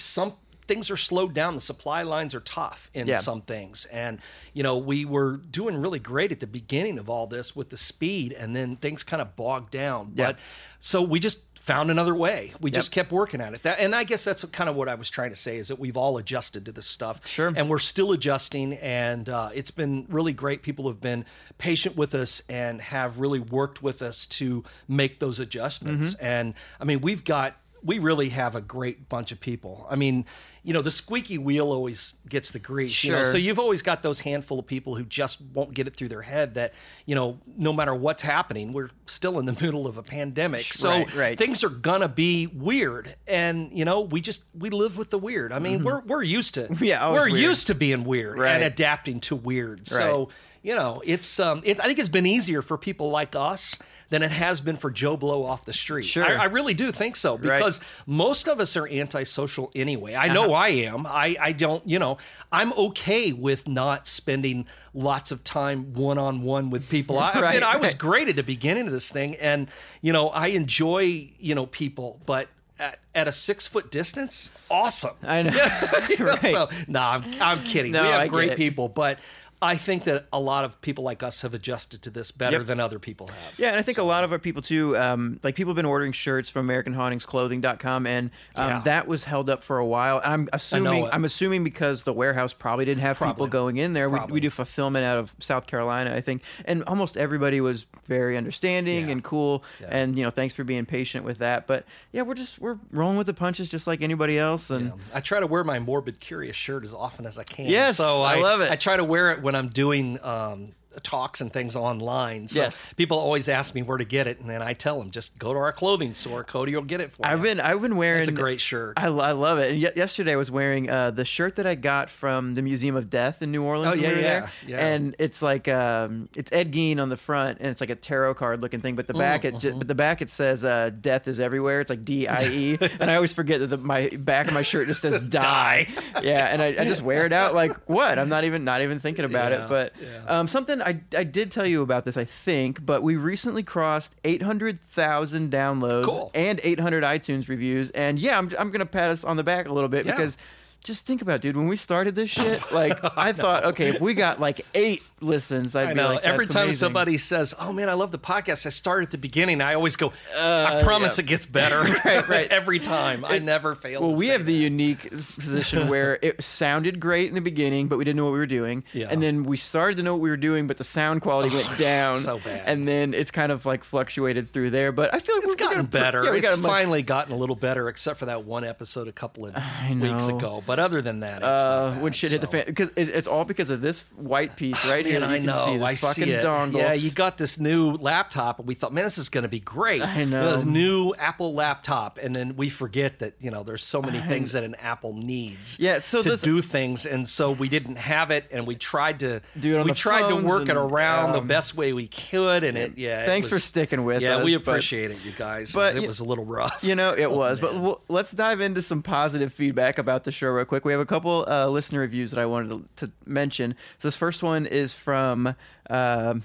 some things are slowed down. The supply lines are tough in Yeah. some things, and you know we were doing really great at the beginning of all this with the speed, and then things kind of bogged down. Yeah. But so we just found another way. We just kept working at it. That, and I guess that's kind of what I was trying to say is that we've all adjusted to this stuff. Sure. And we're still adjusting, and uh, it's been really great. People have been patient with us and have really worked with us to make those adjustments. Mm-hmm. And I mean, we've got we really have a great bunch of people. I mean, you know, the squeaky wheel always gets the grease. You know? Sure. So you've always got those handful of people who just won't get it through their head that, you know, no matter what's happening, we're still in the middle of a pandemic. So Right, right. things are gonna be weird. And, you know, we just we live with the weird. I mean, we're we're used to Mm-hmm. Yeah, we're weird. used to being weird Right. and adapting to weird. So, you know, it's um it, I think it's been easier for people like us than it has been for Joe Blow off the street. Sure. I, I really do think so because most of us are antisocial anyway. I know I am. I, I don't, you know, I'm okay with not spending lots of time one on one with people. I, I, Right, I was great at the beginning of this thing, and you know, I enjoy you know people, but. At, at a six foot distance, awesome. I know. You know, Right. So no, I'm, I'm kidding. No, we have I great people, but I think that a lot of people like us have adjusted to this better Yep. than other people have. Yeah, and I think a lot of our people too, um, like people have been ordering shirts from AmericanHauntingsClothing.com, and um, Yeah. that was held up for a while. And I'm assuming. I'm assuming because the warehouse probably didn't have people going in there. We, we do fulfillment out of South Carolina, I think, and almost everybody was very understanding Yeah. and cool. Yeah. And you know, thanks for being patient with that. But yeah, we're just we're rolling with the punches, just like anybody else. And. I try to wear my morbid curious shirt as often as I can. Yes, so I love it. I try to wear it when I'm doing, um, talks and things online. So Yes. people always ask me where to get it, and then I tell them just go to our clothing store. Cody will get it for I've you. been I've been wearing It's a great shirt. I, I love it. And ye- yesterday I was wearing uh, the shirt that I got from the Museum of Death in New Orleans. Oh, yeah, we yeah, there. yeah. And it's like um, it's Ed Gein on the front, and it's like a tarot card looking thing. But the back, Mm-hmm. ju- but the back it says uh, "Death is everywhere." It's like D I E, and I always forget that the, my back of my shirt just says "die." yeah, and I, I just wear it out like what? I'm not even not even thinking about Yeah, it. But yeah. um, something I I did tell you about this, I think, but we recently crossed 800,000 downloads Cool. and 800 iTunes reviews. And yeah, I'm, I'm going to pat us on the back a little bit Yeah. because just think about it, dude. When we started this shit, like, I thought, okay, if we got like eight listens, I'd I be know. like, Every time amazing." somebody says, "Oh man, I love the podcast," I start at the beginning. I always go, "I promise Uh, yeah. it gets better." Right, right. Every time, I never fail. Well, we have the unique position where it sounded great in the beginning, but we didn't know what we were doing. Yeah. And then we started to know what we were doing, but the sound quality went down. so bad. And then it's kind of like fluctuated through there. But I feel like It's gotten gonna- better. Yeah, it's got a much- finally gotten a little better, except for that one episode a couple of weeks ago. But other than that, it's Uh, bad, when shit hit the fan, because it, it's all because of this white piece right Man, that I know. see I fucking see it. dongle. Yeah, you got this new laptop, and we thought, man, this is going to be great. I know. This new Apple laptop, and then we forget that you know there's so many things that an Apple needs. Yeah, so to this- do things, and so we didn't have it, and we tried to Do it on we the tried to work it and, around the um, best way we could, and it yeah. it thanks for sticking with us. Yeah, us, we but- appreciate it, you guys. but it was a little rough. You know, it was. But Oh, we'll, let's dive into some positive feedback about the show real quick. We have a couple uh, listener reviews that I wanted to, to mention. So this first one is from um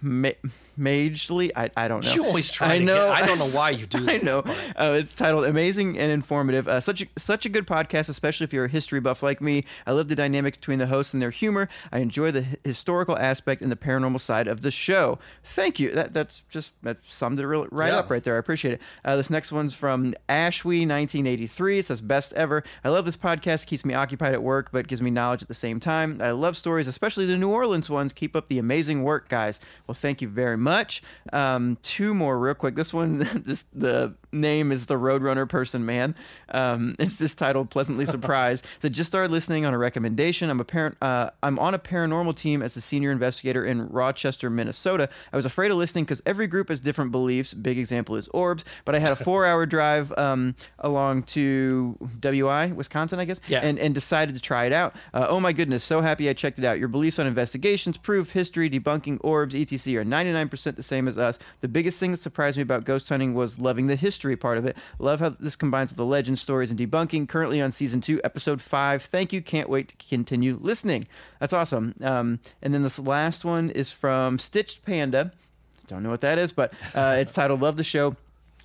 Ma- Magely. I, I don't know. you always try. I to know. Get, I don't know why you do. I know. Uh, it's titled "Amazing and Informative." Uh, such a, such a good podcast, especially if you're a history buff like me. I love the dynamic between the hosts and their humor. I enjoy the h- historical aspect and the paranormal side of the show. Thank you. That that's just that summed it real, right Yeah. up right there. I appreciate it. Uh, this next one's from Ashwee, 1983. It says best ever. I love this podcast. Keeps me occupied at work, but gives me knowledge at the same time. I love stories, especially the New Orleans ones. Keep up the amazing work, guys. Well, thank you very much. Um, two more real quick. This one, this the name is the Roadrunner Person Man. Um, it's just titled "Pleasantly Surprised." that just started listening on a recommendation. I'm a parent. Uh, I'm on a paranormal team as a senior investigator in Rochester, Minnesota. I was afraid of listening because every group has different beliefs. Big example is orbs. But I had a four-hour drive um, along to WI, Wisconsin, I guess, Yeah. and and decided to try it out. Uh, oh my goodness, so happy I checked it out. Your beliefs on investigations, proof, history, debunking orbs, etc. are 99% the same as us. The biggest thing that surprised me about ghost hunting was loving the history part of it. Love how this combines with the legend stories and debunking. Currently on season two, episode five. Thank you. Can't wait to continue listening. That's awesome. Um, and then this last one is from Stitched Panda. Don't know what that is, but uh, it's titled "Love the Show."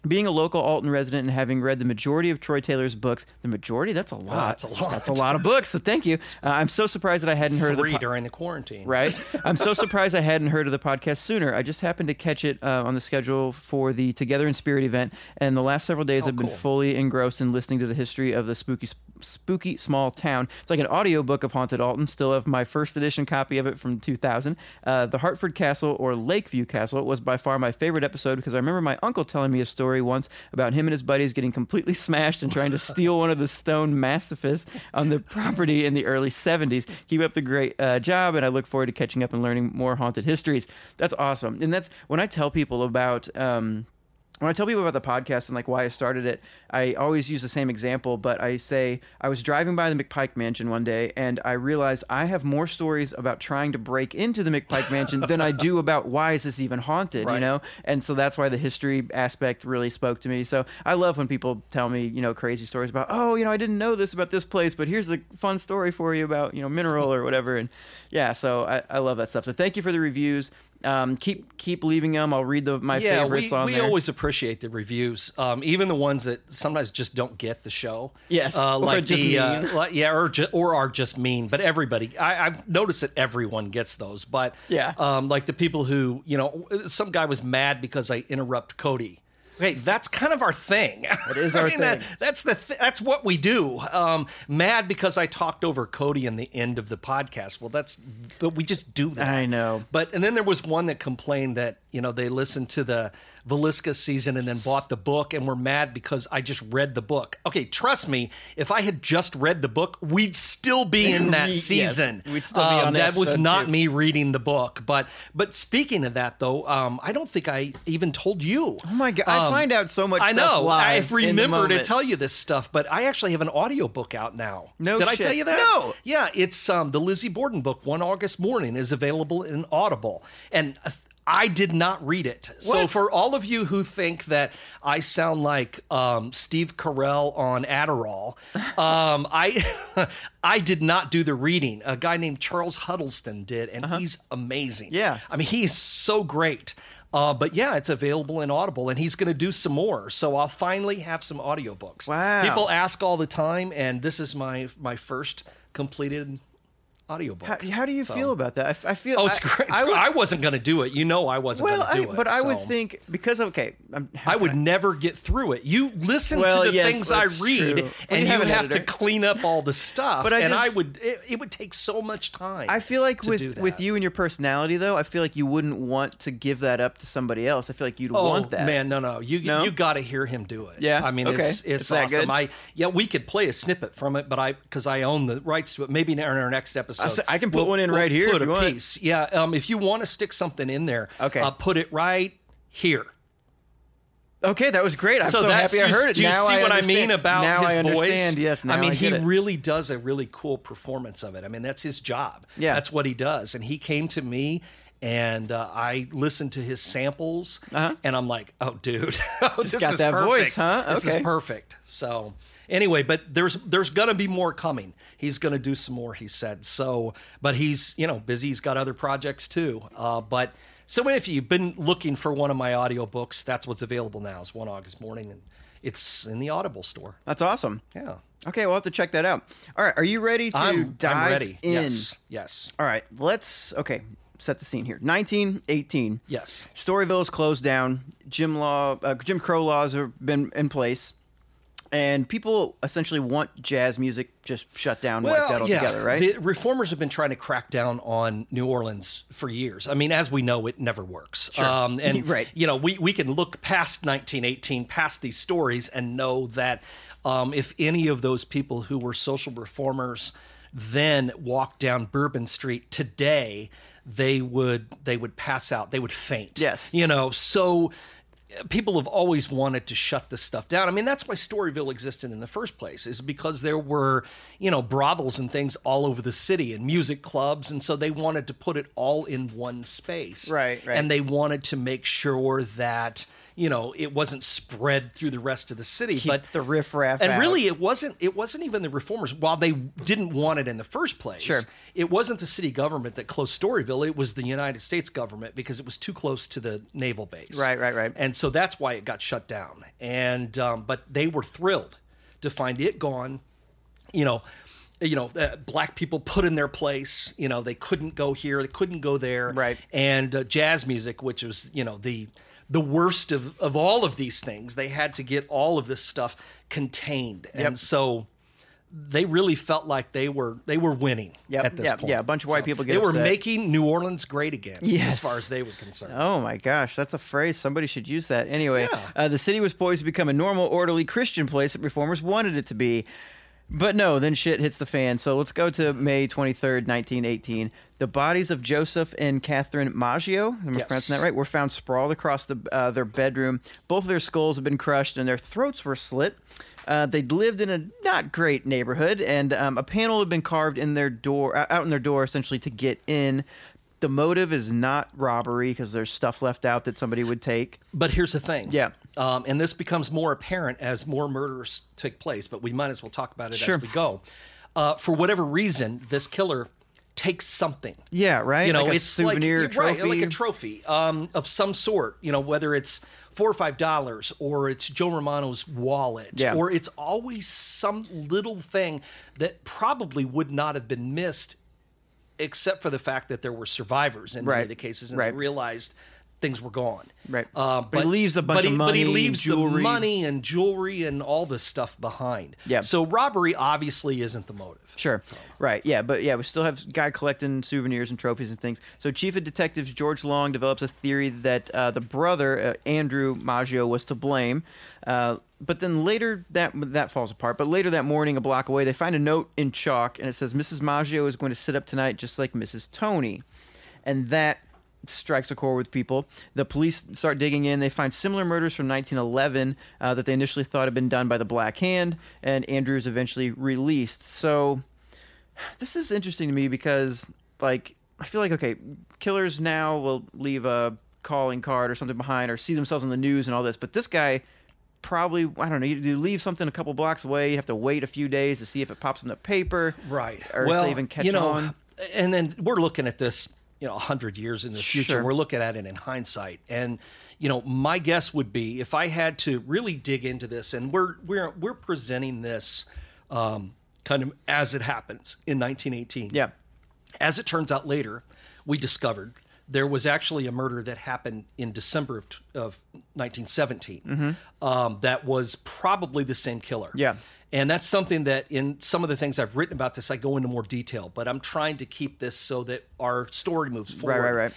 Being a local Alton resident and having read the majority of Troy Taylor's books, the majority, that's a lot. that's a lot. That's a lot of books. So thank you. Uh, I'm so surprised that I hadn't heard of the Three po- during the quarantine. Right. I'm so surprised I hadn't heard of the podcast sooner. I just happened to catch it uh, on the schedule for the Together in Spirit event, and the last several days I've been Oh, fully engrossed in listening to the history of the spooky, spooky small town. It's like an audiobook of Haunted Alton. Still have my first edition copy of it from 2000. Uh, the Hartford Castle or Lakeview Castle was by far my favorite episode because I remember my uncle telling me a story once about him and his buddies getting completely smashed and trying to steal one of the stone mastiffs on the property in the early 70s. Keep up the great uh, job, and I look forward to catching up and learning more haunted histories. That's awesome. And that's when I tell people about. Um, when I tell people about the podcast and like why I started it, I always use the same example, but I say I was driving by the McPike Mansion one day and I realized I have more stories about trying to break into the McPike Mansion than I do about why is this even haunted, you know? And so that's why the history aspect really spoke to me. So I love when people tell me, you know, crazy stories about, oh, you know, I didn't know this about this place, but here's a fun story for you about, you know, mineral or whatever. And yeah, so I, I love that stuff. So thank you for the reviews. Um, keep keep leaving them. I'll read the my yeah, favorites we, on we there. always appreciate the reviews, um, even the ones that sometimes just don't get the show. Yes, uh, or like just the uh, like- yeah, or ju- or are just mean. But everybody, I, I've noticed that everyone gets those. But Yeah. um, like the people who you know, some guy was mad because I interrupt Cody. Okay, that's kind of our thing. It is our that- thing. that's the th- that's what we do. Um, mad because I talked over Cody in the end of the podcast. Well, that's but we just do that. I know. But and then there was one that complained that you know they listened to the Villisca season and then bought the book and were mad because I just read the book. Okay, trust me, if I had just read the book, we'd still be in that yes, season. Um, we'd still be on that was not two. me reading the book. But but speaking of that though, um, I don't think I even told you. Oh my god! I Um, find out so much. I know. live I in the remember to tell you this stuff, but I actually have an audiobook out now. No Did I tell you that? No. Yeah, it's um, the Lizzie Borden book. One August morning is available in Audible, and uh, I did not read it. So for all of you who think that I sound like um, Steve Carell on Adderall, um, I I did not do the reading. A guy named Charles Huddleston did, and he's amazing. Uh-huh. Yeah. I mean, he's so great. Uh, but yeah, it's available in Audible, and he's going to do some more. So I'll finally have some audiobooks. Wow. People ask all the time, and this is my my first completed audiobook. How, how do you So- feel about that? I f- I, feel. Oh, it's I, great. I, would, I wasn't going to do it. You know, I wasn't well, going to I, do it. but I would think because okay, I'm, I would never get through it. You listen Well, to the yes, things I read, true. And you have have, to clean up all the stuff. But I and I would. It, it would take so much time. I feel like with with you and your personality though, I feel like you wouldn't want to give that up to somebody else. I feel like you'd Oh want that. man, no, no, you No? you got to hear him do it. Yeah? I mean, Okay. it's It's it's awesome. I yeah, we could play a snippet from it, but I because I own the rights to it. Maybe in our next episode, I can put one in right here Put if a piece. Yeah, um, if you want to stick something in there, Okay. uh, put it right here. Okay, that was great. I'm so, that's happy I heard it. Do you now see I what I mean about now his I understand. voice? Yes, now I mean get he it. really does a really cool performance of it. I mean that's his job. Yeah. that's what he does. And he came to me. And uh, I listened to his samples, and I'm like, "Oh, dude, this Uh-huh. got is that perfect. voice, huh? This is perfect." So, anyway, but there's there's gonna be more coming. He's gonna do some more. He said so, but he's you know busy. He's got other projects too. Uh, but so if you've been looking for one of my audiobooks, that's what's available now. Is one August morning, and it's in the Audible store. That's awesome. Yeah, Okay, we'll have to check that out. All right, are you ready to I'm, dive I'm ready. in? Yes, yes, All right, let's okay set the scene here. 1918. yes. Storyville is closed down. Jim law, uh, Jim Crow laws have been in place, and people essentially want jazz music just shut down, wiped out altogether, right? The reformers have been trying to crack down on New Orleans for years. I mean, as we know, it never works. Um, and Right. you know, we we can look past 1918, past these stories, and know that um, if any of those people who were social reformers then walked down Bourbon Street today, they would they would pass out. They would faint. Yes. You know, so people have always wanted to shut this stuff down. I mean, that's why Storyville existed in the first place, is because there were, you know, brothels and things all over the city and music clubs. And so they wanted to put it all in one space. Right, right. And they wanted to make sure that, you know, it wasn't spread through the rest of the city. Keep but the riffraff And out. really it wasn't it wasn't even the reformers, while they didn't want it in the first place. Sure. It wasn't the city government that closed Storyville, it was the United States government because it was too close to the naval base. Right, right, right. And so that's why it got shut down. And um, but they were thrilled to find it gone. You know, you know, uh, black people put in their place. You know, they couldn't go here, they couldn't go there. Right. And uh, jazz music, which was you know the the worst of of all of these things, they had to get all of this stuff contained. Yep. And so they really felt like they were they were winning Yep, at this yeah, point. yeah, a bunch of white people get They were making New Orleans great again, Yes. as far as they were concerned. Oh my gosh, that's a phrase. Somebody should use that. Anyway, Yeah. uh, the city was poised to become a normal, orderly Christian place that reformers wanted it to be. But no, then shit hits the fan. So let's go to May 23rd, 1918. The bodies of Joseph and Catherine Maggio, am I Yes. pronouncing that right, were found sprawled across the, uh, their bedroom. Both of their skulls had been crushed and their throats were slit. Uh, they'd lived in a not great neighborhood, and um, a panel had been carved in their door, uh, out in their door, essentially to get in. The motive is not robbery because there's stuff left out that somebody would take. But here's the thing. Yeah. Um, and this becomes more apparent as more murders take place, but we might as well talk about it Sure. as we go. Uh, for whatever reason, this killer takes something. Yeah, right. You know, like a it's souvenir like, trophy. right, like a trophy um, of some sort. You know, whether it's four or five dollars, or it's Joe Romano's wallet, Yeah. or it's always some little thing that probably would not have been missed, except for the fact that there were survivors in many of the cases, and right. they realized things were gone. Right. Uh, But he leaves a bunch but of he, But he money, leaves jewelry. the money and jewelry and all this stuff behind. Yeah. So robbery obviously isn't the motive. Sure. Right. Yeah. But yeah, we still have guy collecting souvenirs and trophies and things. So Chief of Detectives George Long develops a theory that uh, the brother uh, Andrew Maggio was to blame. Uh, but then later that that falls apart. But later that morning, a block away, they find a note in chalk and it says Mrs. Maggio is going to sit up tonight just like Mrs. Toney, and that strikes a chord with people. The police start digging in. They find similar murders from 1911 uh, that they initially thought had been done by the Black Hand, and Andrew is eventually released. So this is interesting to me because, like, I feel like okay, killers now will leave a calling card or something behind, or see themselves on the news and all this. But this guy probably I don't know. You, you leave something a couple blocks away. You have to wait a few days to see if it pops in the paper, Right. Or well, if they even catch you know, on. and then we're looking at this, you know, a hundred years in the future. Sure. We're looking at it in hindsight, and you know, my guess would be if I had to really dig into this, and we're we're we're presenting this um, kind of as it happens in 1918. Yeah. As it turns out later, we discovered there was actually a murder that happened in December of, of 1917 um, that was probably the same killer. Mm-hmm. Yeah. And that's something that in some of the things I've written about this, I go into more detail, but I'm trying to keep this so that our story moves forward. Right. Right. Right.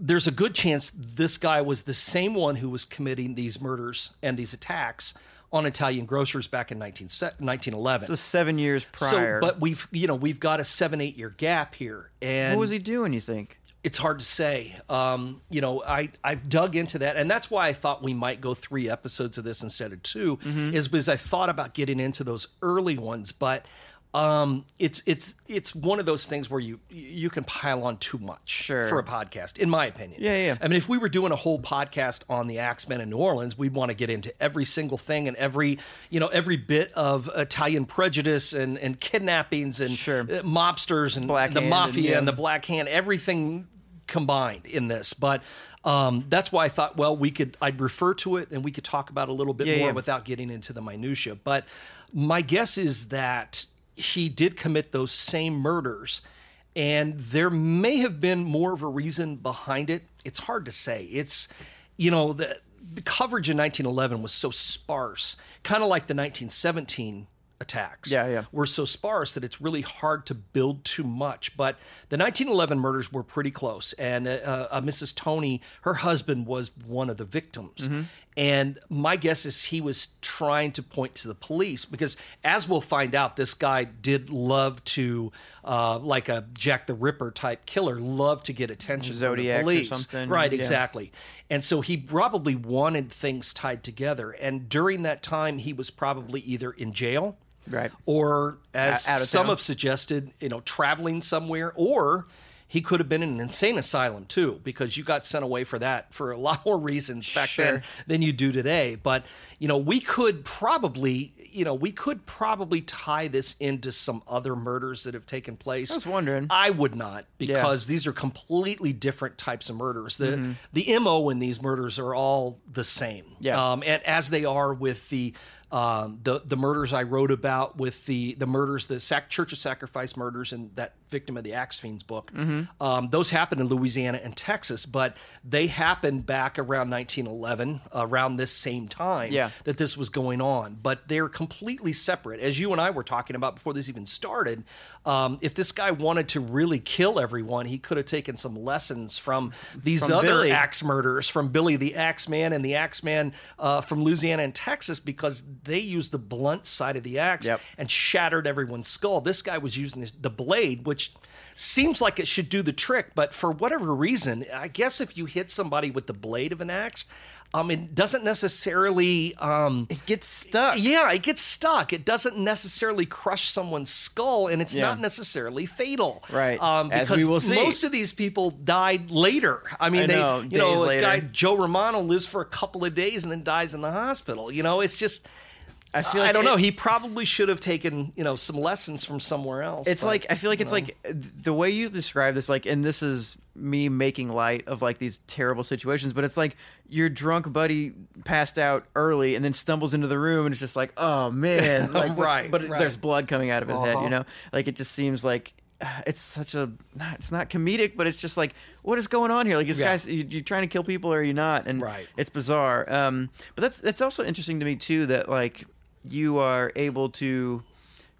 There's a good chance this guy was the same one who was committing these murders and these attacks on Italian grocers back in 19, 1911. So seven years prior. So, but we've you know we've got a seven eight year gap here, and what was he doing? You think? It's hard to say. Um, you know, I I've dug into that, and that's why I thought we might go three episodes of this instead of 2 Mm-hmm. is because I thought about getting into those early ones, but um, it's it's it's one of those things where you you can pile on too much Sure. for a podcast, in my opinion. Yeah, yeah. I mean, if we were doing a whole podcast on the Axemen in New Orleans, we'd want to get into every single thing and every you know every bit of Italian prejudice and and kidnappings and Sure. uh, mobsters and Black the Hand and, mafia yeah. and the Black Hand, everything combined in this. But um, that's why I thought, well, we could I'd refer to it and we could talk about a little bit Yeah, more yeah. without getting into the minutia. But my guess is that he did commit those same murders. And there may have been more of a reason behind it. It's hard to say. It's, you know, the, the coverage in 1911 was so sparse, kind of like the 1917 attacks Yeah, yeah. were so sparse that it's really hard to build too much. But the 1911 murders were pretty close, and uh, uh, Mrs. Toney, her husband, was one of the victims. Mm-hmm. And my guess is he was trying to point to the police because, as we'll find out, this guy did love to, uh, like a Jack the Ripper type killer, love to get attention Zodiac from the police. something, Right, yeah. exactly. And so he probably wanted things tied together. And during that time, he was probably either in jail Right. or as of some town. have suggested, you know, traveling somewhere, or he could have been in an insane asylum too, because you got sent away for that for a lot more reasons back then than you do today. But you know, we could probably, you know, we could probably tie this into some other murders that have taken place. I was wondering. I would not, because these are completely different types of murders. The the mo in these murders are all the same. Mm-hmm. Yeah. Um, and as they are with the um, the the murders I wrote about with the the murders, the sac- Church of Sacrifice murders, and that victim of the Axe Fiends book. Mm-hmm. Um, those happened in Louisiana and Texas, but they happened back around 1911, around this same time Yeah. that this was going on. But they're completely separate, as you and I were talking about before this even started. Um, if this guy wanted to really kill everyone, he could have taken some lessons from these From other Billy. axe murders from Billy the Axe Man and the Axe Man uh, from Louisiana and Texas because they used the blunt side of the axe Yep. and shattered everyone's skull. This guy was using the blade, which seems like it should do the trick, but for whatever reason, I guess if you hit somebody with the blade of an axe, um, it doesn't necessarily. Um, It gets stuck. yeah, it gets stuck. It doesn't necessarily crush someone's skull, and it's Yeah. not necessarily fatal. Right. Um, As because we will see. most of these people died later. I mean, I they, know, you know, later. guy Joe Romano lives for a couple of days and then dies in the hospital. You know, it's just. I feel I don't know. He probably should have taken, you know, some lessons from somewhere else. It's but, like I feel like it's know. like the way you describe this, like, and this is me making light of like these terrible situations, but it's like your drunk buddy passed out early and then stumbles into the room and it's just like, oh man, like, Right, But right. there's blood coming out of his head, Uh-huh. you know, like it just seems like it's such a it's not comedic, but it's just like what is going on here? Like this Yeah. guy's you, you trying to kill people or are you not? And Right. it's bizarre. Um, but that's that's also interesting to me too that like you are able to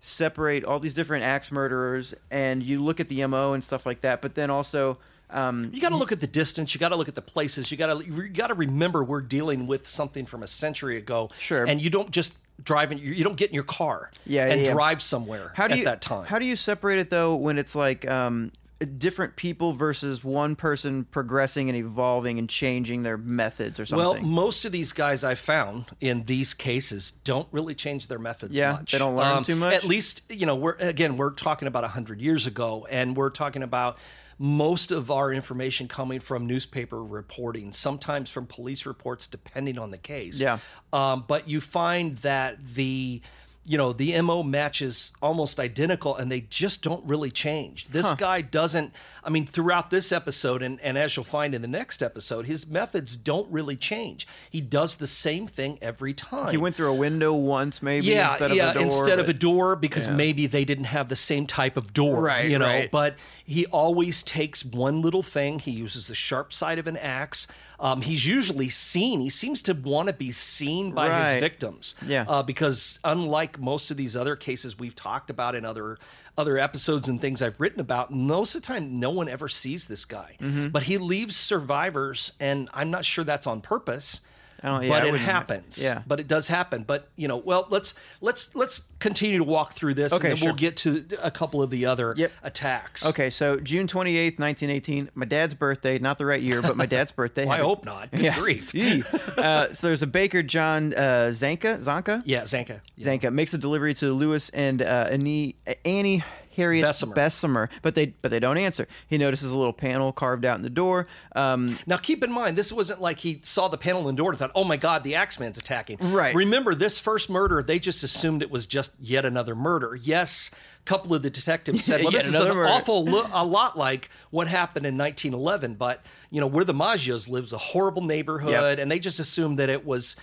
separate all these different axe murderers and you look at the mo and stuff like that, but then also. Um, You got to look at the distance. You got to look at the places. You got to you got to remember we're dealing with something from a century ago. Sure. And you don't just drive in. You don't get in your car. Yeah, And yeah, yeah. drive somewhere how do at you that time. How do you separate it though when it's like um, different people versus one person progressing and evolving and changing their methods or something? well, most of these guys I found in these cases don't really change their methods Yeah, much. they don't learn too much? At least, you know, we're again, we're talking about 100 years ago and we're talking about most of our information coming from newspaper reporting, sometimes from police reports depending on the case. Yeah. Um, but you find that the you know the mo matches almost identical and they just don't really change this guy doesn't i mean throughout this episode and, and as you'll find in the next episode his methods don't really change he does the same thing every time he went through a window once, maybe yeah, instead of yeah, a door. instead of a door because maybe they didn't have the same type of door, Right, you know. right. But he always takes one little thing. He uses the sharp side of an axe. Um, he's usually seen. He seems to want to be seen by Right. his victims. Yeah. Uh, because unlike most of these other cases we've talked about in other other episodes and things I've written about, most of the time no one ever sees this guy. Mm-hmm. But he leaves survivors, and I'm not sure that's on purpose. I don't- yeah, but it happens. yeah. But it does happen. But you know, well, let's let's let's continue to walk through this, Okay, and then sure. we'll get to a couple of the other Yep. attacks. Okay, so June 28th, 1918, my dad's birthday, not the right year, but my dad's birthday. Well, I hope not. Good Yes. grief. Uh, so there's a baker, John uh, Zanca, Zanca? Yeah, Zanca. Yeah. Zanca makes a delivery to Lewis and uh, Annie, Annie Harriet Besumer. Besumer, but they but they don't answer. He notices a little panel carved out in the door. Um, Now, keep in mind, this wasn't like he saw the panel in the door and thought, "Oh my God, the Axeman's attacking." Right. Remember, this first murder, they just assumed it was just yet another murder. Yes, a couple of the detectives said, "Well, this is an murder. awful, lo- a lot like what happened in 1911." But you know, where the Maggios lives, a horrible neighborhood, Yep. and they just assumed that it was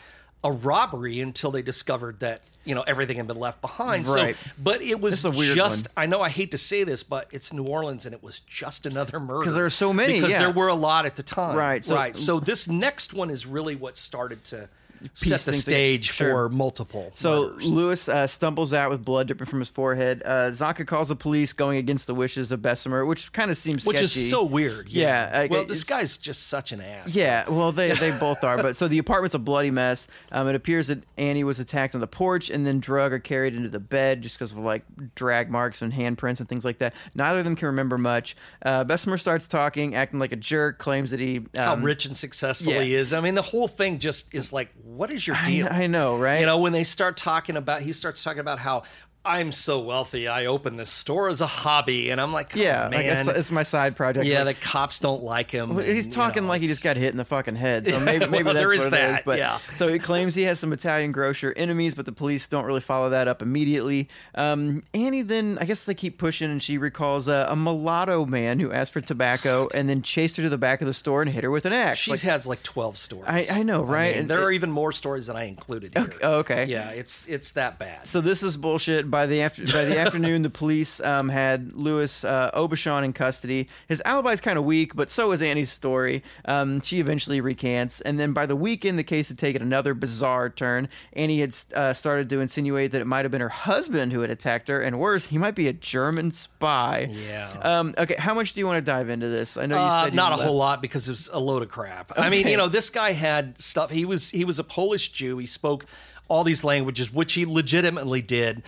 a robbery until they discovered that you know everything had been left behind. Right. So, but it was a weird just. one. I know I hate to say this, but it's New Orleans, and it was just another murder because there are so many, Because yeah. there were a lot at the time. Right, so- right. So this next one is really what started to set the things together. stage Sure. for multiple. So murders. Lewis uh, stumbles out with blood dripping from his forehead. Uh, Zanca calls the police, going against the wishes of Besumer, which kind of seems which sketchy. is so weird. Yeah, I- well, this guy's just such an ass. Yeah, well, they, they both are. But so the apartment's a bloody mess. Um, it appears that Annie was attacked on the porch and then drug or carried into the bed just because of like drag marks and handprints and things like that. Neither of them can remember much. Uh, Besumer starts talking, acting like a jerk, claims that he. Um, How rich and successful yeah. he is. I mean, the whole thing just is like, what is your deal? I know, right? You know, when they start talking about, he starts talking about how I'm so wealthy, I opened this store as a hobby, and I'm like, Come yeah, on, like man. it's, it's my side project. yeah, Like, the cops don't like him. Well, He's and, you talking know, like he just got hit in the fucking head. So maybe, maybe Well, that's there is what it is. But yeah. so he claims he has some Italian grocer enemies, but the police don't really follow that up immediately. Um, Annie then, I guess they keep pushing, and she recalls a, a mulatto man who asked for tobacco and then chased her to the back of the store and hit her with an axe. She Like, has like 12 stories. I- I know, right? mean, And there it- are even more stories than I included here. oh, okay. Yeah, it's it's that bad. So this is bullshit. By the after, by the afternoon, the police um, had Louis uh, Aubuchon in custody. His alibi is kind of weak, but so is Annie's story. Um, she eventually recants, and then by the weekend, the case had taken another bizarre turn. Annie had uh, started to insinuate that it might have been her husband who had attacked her, and worse, he might be a German spy. Yeah. Um, okay, how much do you want to dive into this? I know you Uh, said you not a left- whole lot because it was a load of crap. I mean, you know, this guy had stuff. He was he was a Polish Jew. He spoke all these languages, which he legitimately did.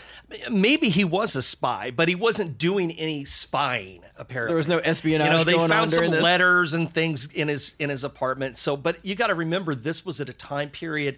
Maybe he was a spy, but he wasn't doing any spying. Apparently, There was no espionage You know, they found some this? letters and things in his in his apartment. So, but you got to remember, this was at a time period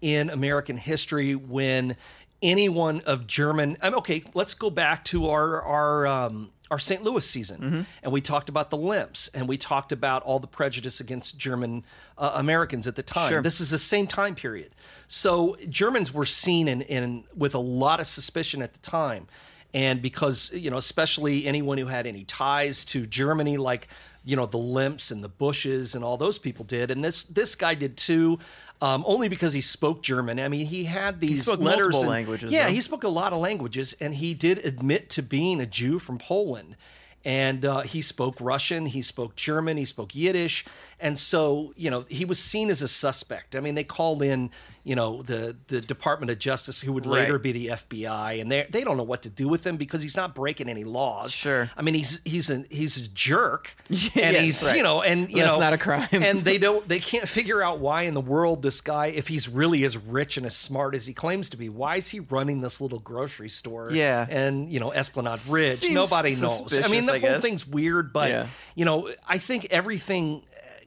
in American history when anyone of German. I'm okay. Let's go back to our our. Um, our St. Louis season, Mm-hmm. and we talked about the Lemps, and we talked about all the prejudice against German uh, Americans at the time. Sure. This is the same time period, so Germans were seen in, in with a lot of suspicion at the time, and because you know, especially anyone who had any ties to Germany, like you know the Lemps and the Busches and all those people did, and this this guy did too. Um, only because he spoke German. I mean, he had these spoke letters. multiple and- languages, Yeah, though. he spoke a lot of languages, and he did admit to being a Jew from Poland. And uh, he spoke Russian, he spoke German, he spoke Yiddish, and so you know he was seen as a suspect. I mean, they called in you know the the Department of Justice, who would later Right. be the FBI, and they they don't know what to do with him because he's not breaking any laws. Sure. I mean he's he's a he's a jerk, and yes, he's right. you know and you That's know not a crime. and they don't they can't figure out why in the world this guy if he's really as rich and as smart as he claims to be why is he running this little grocery store Yeah. and you know esplanade ridge Seems nobody knows i mean the I whole guess. thing's weird but Yeah. you know i think everything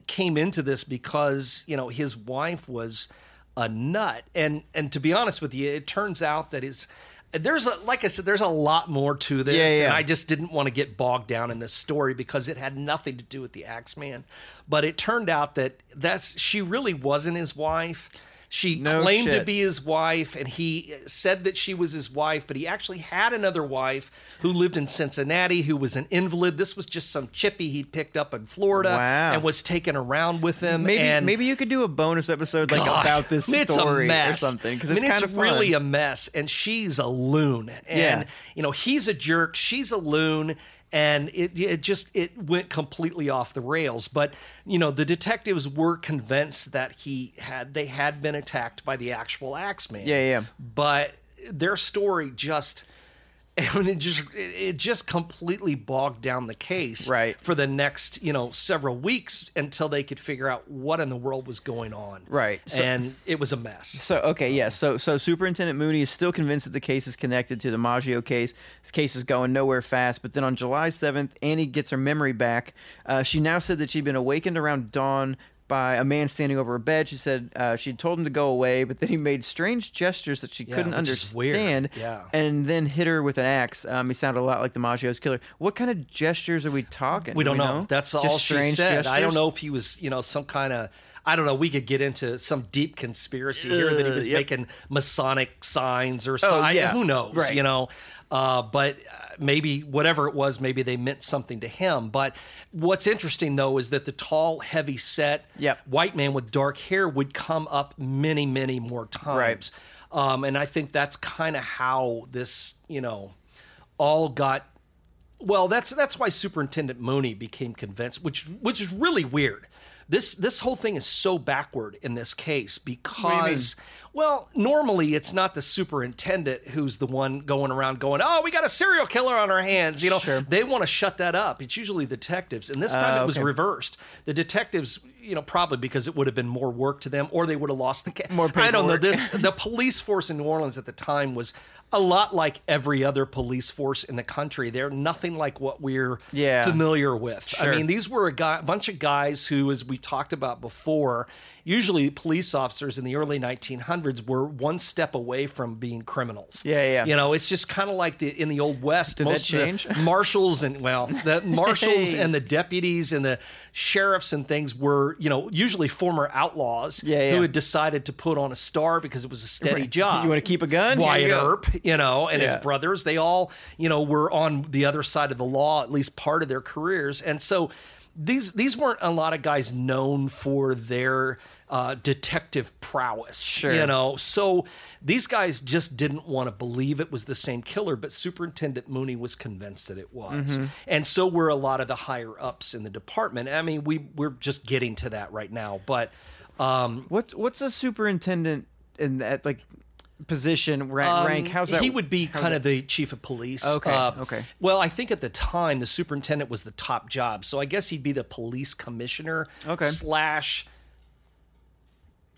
came into this because you know his wife was a nut and and to be honest with you it turns out that it's there's a like I said, there's a lot more to this, Yeah, yeah. and I just didn't want to get bogged down in this story because it had nothing to do with the Axeman. But it turned out that that's she really wasn't his wife. She No claimed to be his wife, and he said that she was his wife, but he actually had another wife who lived in Cincinnati who was an invalid. This was just some chippy he'd picked up in Florida Wow. and was taken around with him. Maybe and maybe you could do a bonus episode like God, about this it's story a mess. or something because I it's mean, kind of fun. really a mess, and she's a loon. And Yeah. you know, he's a jerk. She's a loon. And it, it just it went completely off the rails. But you know, the detectives were convinced that he had they had been attacked by the actual Axeman. Yeah, yeah. But their story just Mean, it just it just completely bogged down the case Right. for the next you know several weeks until they could figure out what in the world was going on Right. So- and it was a mess So okay, yes. So so Superintendent Mooney is still convinced that the case is connected to the Maggio case. This case is going nowhere fast. But then on July seventh, Annie gets her memory back. Uh, she now said that she'd been awakened around dawn by a man standing over her bed. She said uh, she'd told him to go away, but then he made strange gestures that she Yeah, couldn't understand. Yeah. And then hit her with an axe. Um, he sounded a lot like the Maggio's killer. What kind of gestures are we talking? we Do don't know. That's Just all she strange said. I don't know if he was, you know, some kind of. I don't know. We could get into some deep conspiracy here that he Uh, was yep. making Masonic signs or something. Oh, yeah. Who knows? Right. You know. Uh, but uh, maybe whatever it was, maybe they meant something to him. But what's interesting though is that the tall, heavy set Yep. white man with dark hair would come up many, many more times. Um, and I think that's kind of how this, you know, all got well, that's that's why Superintendent Mooney became convinced, which which is really weird. This this whole thing is so backward in this case because well, normally it's not the superintendent who's the one going around going, "Oh, we got a serial killer on our hands." You know, they want to shut that up. It's usually detectives, and this time Uh, it was okay. reversed. The detectives, you know, probably because it would have been more work to them, or they would have lost the case. More I don't know. This the police force in New Orleans at the time was a lot like every other police force in the country. They're nothing like what we're Yeah. familiar with. Sure. I mean, these were a guy, bunch of guys who, as we talked about before, usually police officers in the early 1900s were one step away from being criminals. Yeah, yeah. You know, it's just kind of like the in the old west. Did that most of the change? marshals and well, the marshals Hey. and the deputies and the sheriffs and things were, you know, usually former outlaws Yeah, yeah. who had decided to put on a star because it was a steady job. You want to keep a gun? Here you Wyatt. Earp, you know, and his brothers, they all, you know, were on the other side of the law at least part of their careers. And so these these weren't a lot of guys known for their uh, detective prowess, Sure. you know. So these guys just didn't want to believe it was the same killer, but Superintendent Mooney was convinced that it was, Mm-hmm. and so were a lot of the higher ups in the department. I mean, we we're just getting to that right now, but um, What what's a superintendent in that like position rank? rank? How's that? Um, He would be kind that- of the chief of police. Okay, Uh, okay. Well, I think at the time the superintendent was the top job, so I guess he'd be the police commissioner. Okay. Slash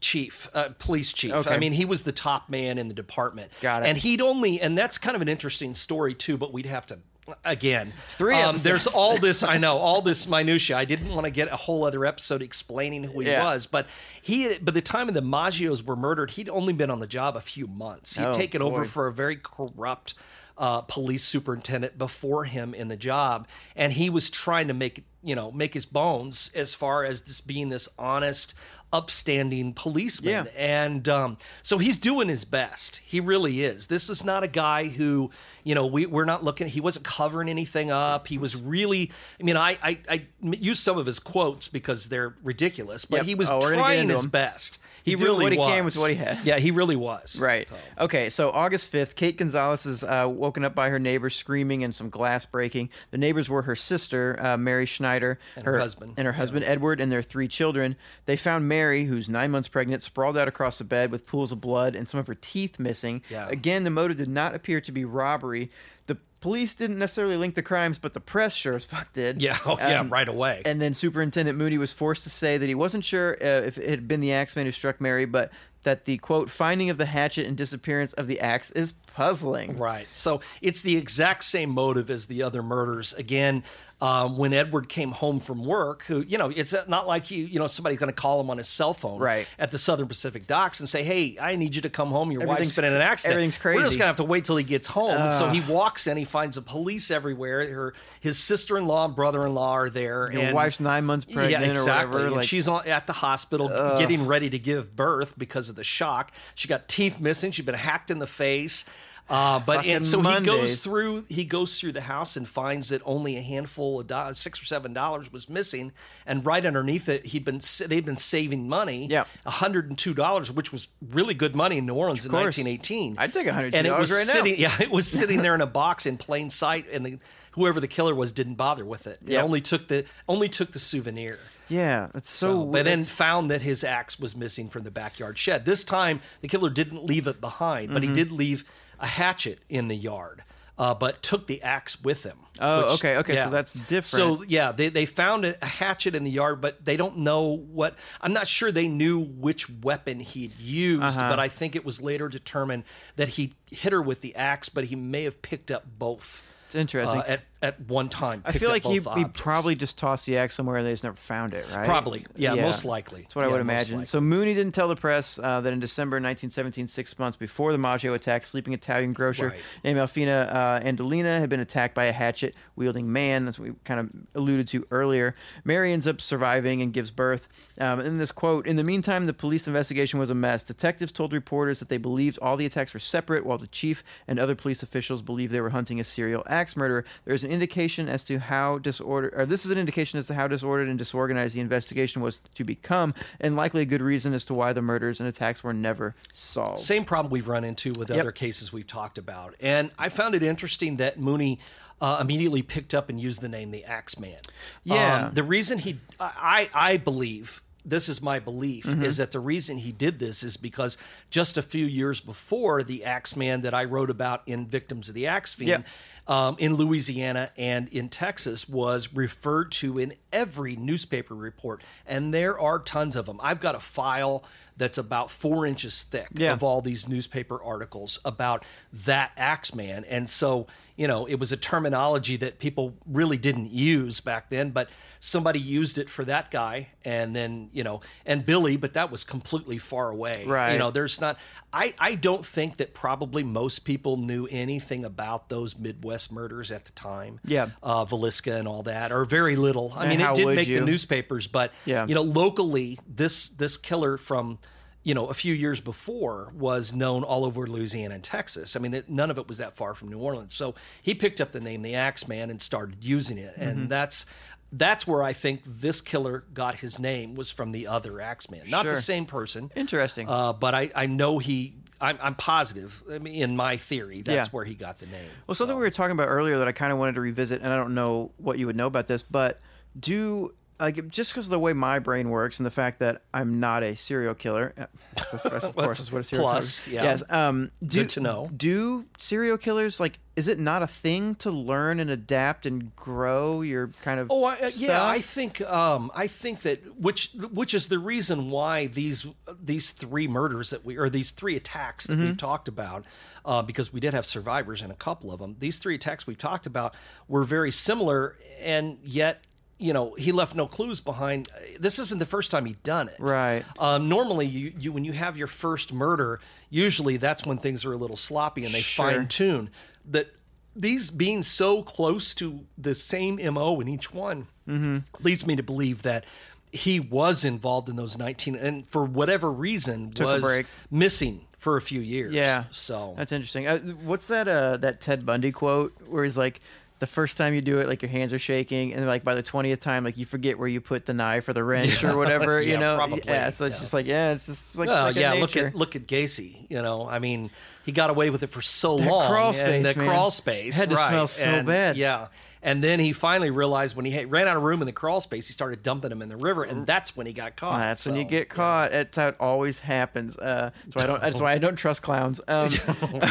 chief, uh, police chief. Okay. I mean, he was the top man in the department. Got it. And he'd only, and that's kind of an interesting story too. But we'd have to. Again, Three um, there's all this. I know all this minutia. I didn't want to get a whole other episode explaining who he Yeah. was, but he. By the time the Maggios were murdered, he'd only been on the job a few months. He'd Oh, taken over for a very corrupt uh, police superintendent before him in the job, and he was trying to make you know make his bones as far as this being this honest, upstanding policeman. Yeah. And um, so he's doing his best. He really is. This is not a guy who, you know, we, we're not looking, he wasn't covering anything up. He was really, I mean, I, I, I use some of his quotes because they're ridiculous, but Yep. he was Oh, we're gonna get trying his best. He's he doing really what he was. can with what he has. Yeah, he really was. Right. So- Okay. So August 5th, Kate Gonzalez is uh, woken up by her neighbors screaming and some glass breaking. The neighbors were her sister, uh, Mary Schneider, And her husband. and her husband Edward, and their three children. They found Mary, who's nine months pregnant, sprawled out across the bed with pools of blood and some of her teeth missing. Yeah. Again, the motive did not appear to be robbery. The police didn't necessarily link the crimes, but the press sure as fuck did. Yeah, oh, yeah, Um, right away. And then Superintendent Mooney was forced to say that he wasn't sure uh, if it had been the Axeman who struck Mary, but that the quote finding of the hatchet and disappearance of the axe is puzzling. Right. So it's the exact same motive as the other murders. Again, um, when Edward came home from work, who, you know, it's not like you, you know, somebody's going to call him on his cell phone Right. at the Southern Pacific docks and say, hey, I need you to come home. Your wife's been in an accident. everything's We're just going to have to wait till he gets home. so he walks in, he finds the police everywhere. Her, his sister in law and brother in law are there. Your and wife's nine months pregnant yeah, exactly. or whatever. And like, she's on, at the hospital getting ready to give birth because of the shock. She got teeth missing. She's been hacked in the face. Uh, but Fucking and so he goes through he goes through the house and finds that only a handful of dollars, six or seven dollars was missing, and right underneath it he'd been they'd been saving money, Yeah. hundred and two dollars, which was really good money in New Orleans in nineteen eighteen. I'd take 102 and it was right now. Yeah, it was sitting there in a box in plain sight, and the, whoever the killer was didn't bother with it. It only took the only took the souvenir. yeah, it's so. But then found that his axe was missing from the backyard shed. This time, the killer didn't leave it behind, but he Mm-hmm. did leave a hatchet in the yard, uh, but took the axe with him. Oh, okay, okay, so that's different. So yeah, they, they found a, a hatchet in the yard, but they don't know what. I'm not sure they knew which weapon he'd used, Uh-huh. but I think it was later determined that he hit her with the axe, but he may have picked up both. it's interesting. Uh, at, at one time. I feel like he, he probably just tossed the axe somewhere and they just never found it, right? Probably. Yeah, most likely. That's what I would imagine. likely. So Mooney didn't tell the press uh, that in December 1917, six months before the Maggio attack, sleeping Italian grocer Right. named Alfina uh, Andolina had been attacked by a hatchet-wielding man. That's what we kind of alluded to earlier. Mary ends up surviving and gives birth. Um, in this quote, in the meantime, the police investigation was a mess. Detectives told reporters that they believed all the attacks were separate, while the chief and other police officials believed they were hunting a serial axe murderer. There is an indication as to how disordered, or this is an indication as to how disordered and disorganized the investigation was to become, and likely a good reason as to why the murders and attacks were never solved. Same problem we've run into with Yep. other cases we've talked about. And I found it interesting that Mooney uh, immediately picked up and used the name the Axeman. Yeah. Um, the reason he, I, I believe, this is my belief, Mm-hmm. is that the reason he did this is because just a few years before the Axeman that I wrote about in Victims of the Axe Fiend, Yep. Um, in Louisiana and in Texas was referred to in every newspaper report, and there are tons of them. I've got a file that's about four inches thick Yeah. of all these newspaper articles about that Axeman, and so you know it was a terminology that people really didn't use back then, but somebody used it for that guy, and then you know, and Billy, but that was completely far away. Right. You know, there's not. I I don't think that probably most people knew anything about those Midwest murders at the time. Yeah. uh, Villisca and all that, or very little. I And mean, it did make you? the newspapers, but Yeah. you know, locally, this this killer from you know a few years before was known all over Louisiana and Texas. I mean, it, none of it was that far from New Orleans. So he picked up the name the Axeman and started using it, and Mm-hmm. that's. That's where I think this killer got his name was from the other Axeman, not Sure. the same person. Interesting. Uh, but I, I know he. I'm, I'm positive. I mean, in my theory, that's Yeah. where he got the name. Well, something we were talking about earlier that I kind of wanted to revisit, and I don't know what you would know about this, but do like just because of the way my brain works and the fact that I'm not a serial killer, uh, that's, of- that's of course is what a serial plus, killer. yeah. Yes. Um, do, Good to know. Do serial killers like? Is it not a thing to learn and adapt and grow your kind of? Oh, I, uh, yeah, I think um, I think that which which is the reason why these these three murders that we or these three attacks that Mm-hmm. we've talked about, uh, because we did have survivors in a couple of them. These three attacks we've talked about were very similar, and yet. You know, he left no clues behind. This isn't the first time he'd done it. Right. Um, normally, you, you when you have your first murder, usually that's when things are a little sloppy and they Sure. fine tune. That these being so close to the same mo in each one Mm-hmm. leads me to believe that he was involved in those 19 and for whatever reason Took was missing for a few years. Yeah. So That's interesting. Uh, what's that? Uh, that Ted Bundy quote where he's like, "The first time you do it, like your hands are shaking, and like by the twentieth time, like you forget where you put the knife or the wrench or whatever. Yeah, you know? probably, Yeah. So it's yeah. just like, yeah, it's just like well, second yeah, look at look at Gacy. You know, I mean, he got away with it for so That long. crawl and space, the man. crawl space Had to right. smell so and, bad. Yeah, and then he finally realized when he had, ran out of room in the crawl space, he started dumping them in the river, and that's when he got caught. That's when you get caught. That's how it always happens. Uh, that's why I don't. That's why I don't trust clowns. Um,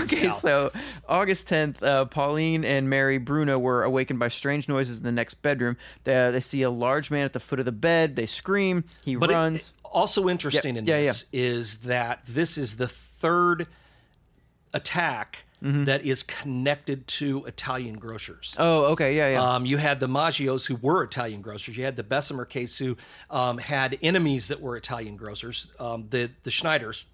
okay, Yeah. so August tenth, uh, Pauline and Mary Bruno were awakened by strange noises in the next bedroom. They, they see a large man at the foot of the bed. They scream. He But it- runs. also interesting in Yeah, yeah, this is that this is the third attack Mm-hmm. that is connected to Italian grocers. oh, okay, yeah, yeah. Um, you had the Maggios who were Italian grocers. You had the Besumer case who um, had enemies that were Italian grocers. Um, the the Schneiders,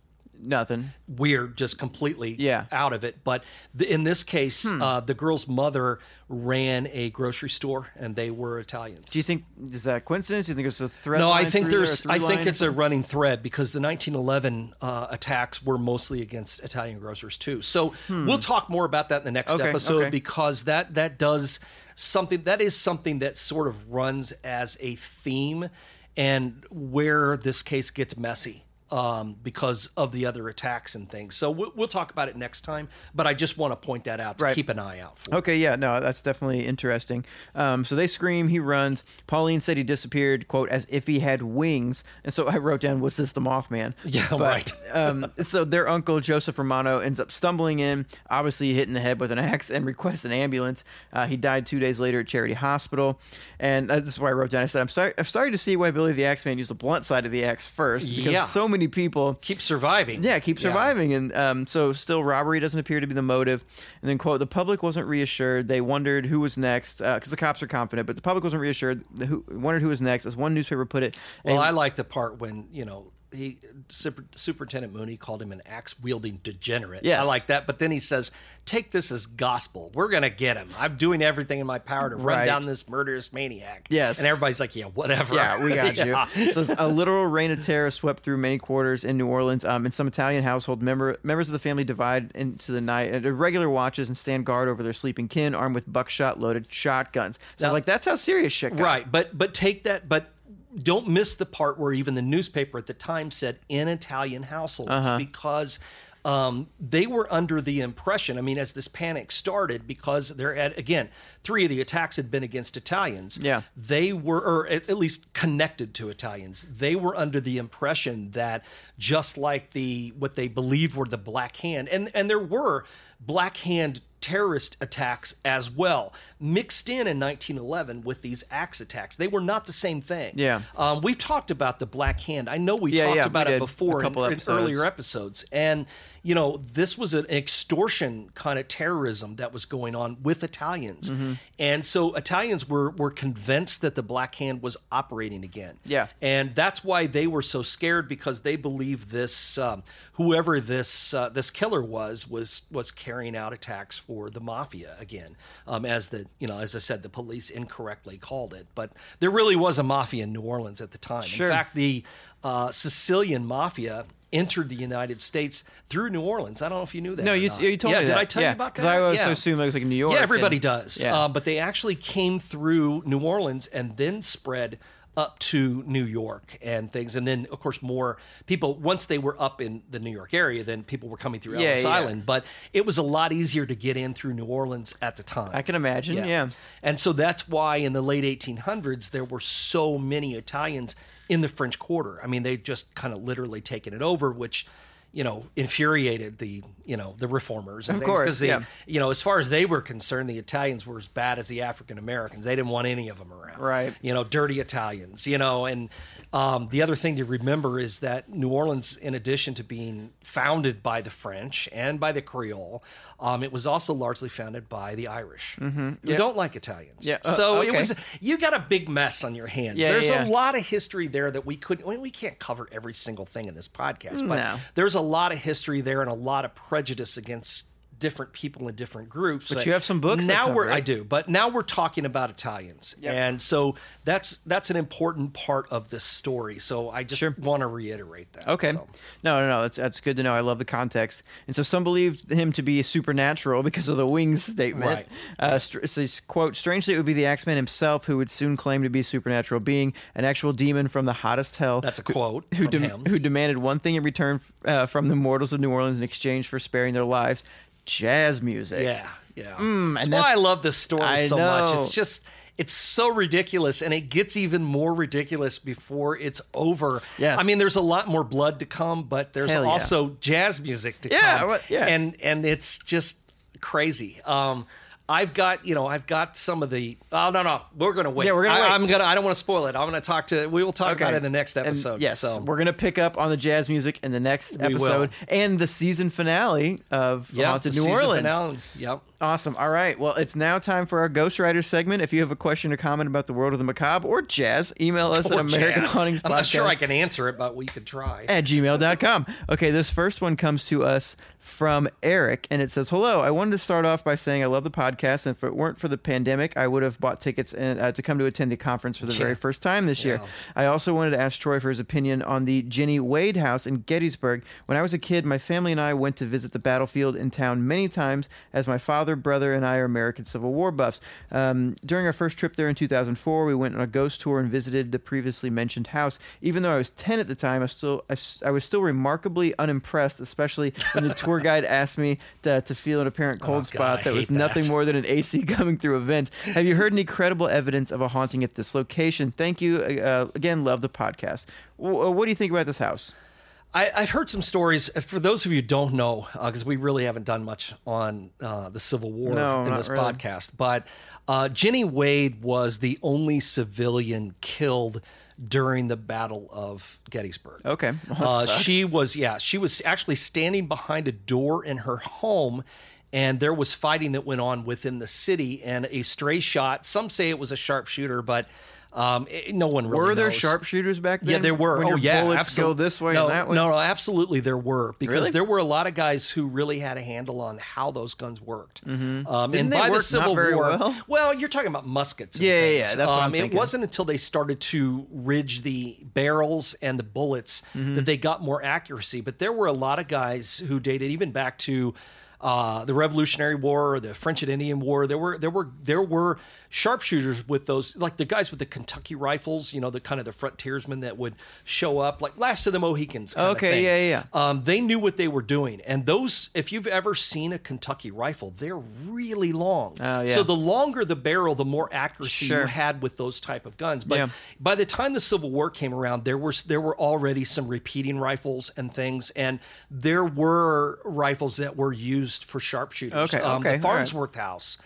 Nothing. weird, just completely Yeah. Hmm. out of it. But the, in this case, uh, the girl's mother ran a grocery store, and they were Italians. Do you think is that coincidence? Do you think it's a thread? No, I think through there, there's. I think it's a running thread because the 1911 uh, attacks were mostly against Italian grocers too. So we'll talk more about that in the next Hmm. Okay, episode okay. because that that does something. That is something that sort of runs as a theme, and where this case gets messy. Um, because of the other attacks and things. So we'll, we'll talk about it next time. But I just want to point that out to Right. keep an eye out for. Okay, yeah, no, that's definitely interesting. Um, so they scream, he runs. Pauline said he disappeared, quote, as if he had wings. And so I wrote down, was this the Mothman? Yeah, But, right. um, so their uncle, Joseph Romano, ends up stumbling in, obviously hitting the head with an axe, and requests an ambulance. Uh, he died two days later at Charity Hospital. And that's why I wrote down, I said, I'm sorry, I'm sorry to see why Billy the Axeman used the blunt side of the axe first. Because Yeah. so many people Keep surviving. yeah, keep surviving. And um, so still robbery doesn't appear to be the motive. And then, quote, the public wasn't reassured. They wondered who was next because the cops are confident, but the public wasn't reassured. Who, wondered who was next. As one newspaper put it. Well, I like the part when you know he Super, Superintendent Mooney called him an axe wielding degenerate. Yeah, I like that. But then he says, "Take this as gospel. We're gonna get him. I'm doing everything in my power to run down this murderous maniac." Yes. and everybody's like, "Yeah, whatever." Yeah, we got Yeah. you. So a literal reign of terror swept through many quarters in New Orleans. Um, in some Italian household, member, members of the family divide into the night at regular watches and stand guard over their sleeping kin, armed with buckshot-loaded shotguns. So, Now- like, that's how serious shit got. Right, but but take that, but don't miss the part where even the newspaper at the time said in Italian households Uh-huh. because um, they were under the impression. I mean, as this panic started, because there had again three of the attacks had been against Italians. Yeah. they were, or at, at least connected to Italians. They were under the impression that just like the what they believed were the Black Hand, and and there were Black Hand terrorist attacks as well, mixed in in 1911 with these axe attacks. They were not the same thing. Yeah. Um, we've talked about the Black Hand. I know we Yeah, talked yeah, about we it before A couple in, in earlier episodes. And, you know, this was an extortion kind of terrorism that was going on with Italians. Mm-hmm. And so Italians were, were convinced that the Black Hand was operating again. Yeah. And that's why they were so scared because they believed this, um, whoever this uh, this killer was, was was carrying out attacks for the mafia again, um, as the you know as I said, the police incorrectly called it, but there really was a mafia in New Orleans at the time. Sure. In fact, the uh, Sicilian mafia entered the United States through New Orleans. I don't know if you knew that. No, you, not. you told yeah, me did that. I tell yeah. you about that? Because I always yeah. assumed it was like New York. Yeah, everybody and- does. Yeah. Um, but they actually came through New Orleans and then spread up to New York and things. And then, of course, more people, once they were up in the New York area, then people were coming through Yeah, Ellis yeah. Island. But it was a lot easier to get in through New Orleans at the time. I can imagine. Yeah. And so that's why in the late 1800s, there were so many Italians in the French Quarter. I mean, they just kind of literally taken it over, which, you know, infuriated the, you know, the reformers. And Of things, course, Because, they, yeah. you know, as far as they were concerned, the Italians were as bad as the African Americans. They didn't want any of them around. Right. You know, dirty Italians, you know. And um, the other thing to remember is that New Orleans, in addition to being founded by the French and by the Creole, um, it was also largely founded by the Irish, who Yep. don't like Italians. Yeah, uh, so it was you got a big mess on your hands. Yeah, There's yeah. a lot of history there that we could. I mean, we can't cover every single thing in this podcast, but No. there's a lot of history there and a lot of prejudice against different people in different groups. But you have some books Now we're it. I do, but now we're talking about Italians, and so that's that's an important part of this story. So I just Sure. want to reiterate that. Okay. So. No, no, no. That's that's good to know. I love the context. And so some believed him to be supernatural because of the wings statement. Right. Uh, it quote, strangely, it would be the Axeman himself who would soon claim to be a supernatural being, an actual demon from the hottest hell. That's a quote Who, dem- him. who demanded one thing in return uh, from the mortals of New Orleans in exchange for sparing their lives jazz music. Yeah, yeah. that's Mm, and why I love this story I so much. It's just it's so ridiculous and it gets even more ridiculous before it's over. Yes. I mean there's a lot more blood to come, but there's Hell yeah. also jazz music to Yeah, come. what- yeah. And and it's just crazy. Um I've got, you know, I've got some of the. Oh no, no, we're gonna wait. Yeah, we're gonna I, wait. I'm gonna. I don't want to spoil it. I'm gonna talk to. We will talk about it in the next And episode. yes, So we're gonna pick up on the jazz music in the next We will. episode and the season finale of yeah, Haunted the New season Orleans. finale. Yep. Awesome. All right. Well, it's now time for our Ghostwriter segment. If you have a question or comment about the world of the macabre or jazz, email us Or at American jazz. Hauntings I'm not sure I can answer it, but we could try. at gmail.com. Okay, this first one comes to us from Eric, and it says, Hello, I wanted to start off by saying I love the podcast, and if it weren't for the pandemic, I would have bought tickets and, uh, to come to attend the conference for the very first time this year. I also wanted to ask Troy for his opinion on the Jenny Wade house in Gettysburg. When I was a kid, my family and I went to visit the battlefield in town many times, as my father, brother, and I are American Civil War buffs. Um, during our first trip there in 2004, we went on a ghost tour and visited the previously mentioned house. Even though I was 10 at the time, I still I, I was still remarkably unimpressed, especially when the tour guide asked me to, to feel an apparent cold Oh, spot I that was that. nothing more than an AC coming through a vent. Have you heard any credible evidence of a haunting at this location? Thank you. Uh, again, love the podcast. W- uh, what do you think about this house? I, I've heard some stories. For those of you who don't know, because we really haven't done much on uh, the Civil War No, in this really. podcast, but uh, Jenny Wade was the only civilian killed during the Battle of Gettysburg. Okay. Well, Uh, she was, yeah, she was actually standing behind a door in her home, and there was fighting that went on within the city, and a stray shot. Some say it was a sharpshooter, but um, it- no one really Were there knows. sharpshooters back then? Yeah, there were. When oh, yeah, bullets absolutely. go this way no, and that way. No, no, absolutely, there were because Really? there were a lot of guys who really had a handle on how those guns worked. Um, Didn't and by the Civil War, well? you're talking about muskets. And Yeah, yeah, yeah, that's what I'm um, It wasn't until they started to ridge the barrels and the bullets Mm-hmm. that they got more accuracy. But there were a lot of guys who dated even back to. Uh, the Revolutionary War, the French and Indian War. There were there were there were sharpshooters with those, like the guys with the Kentucky rifles. You know, the kind of the frontiersmen that would show up, like Last of the Mohicans. Okay, yeah, yeah, Um, they knew what they were doing, and those. If you've ever seen a Kentucky rifle, they're really long. Oh, yeah. So the longer the barrel, the more accuracy Sure. you had with those type of guns. But Yeah. by the time the Civil War came around, there were there were already some repeating rifles and things, and there were rifles that were used for sharpshooters. Okay, Um, okay, the all right. Farnsworth House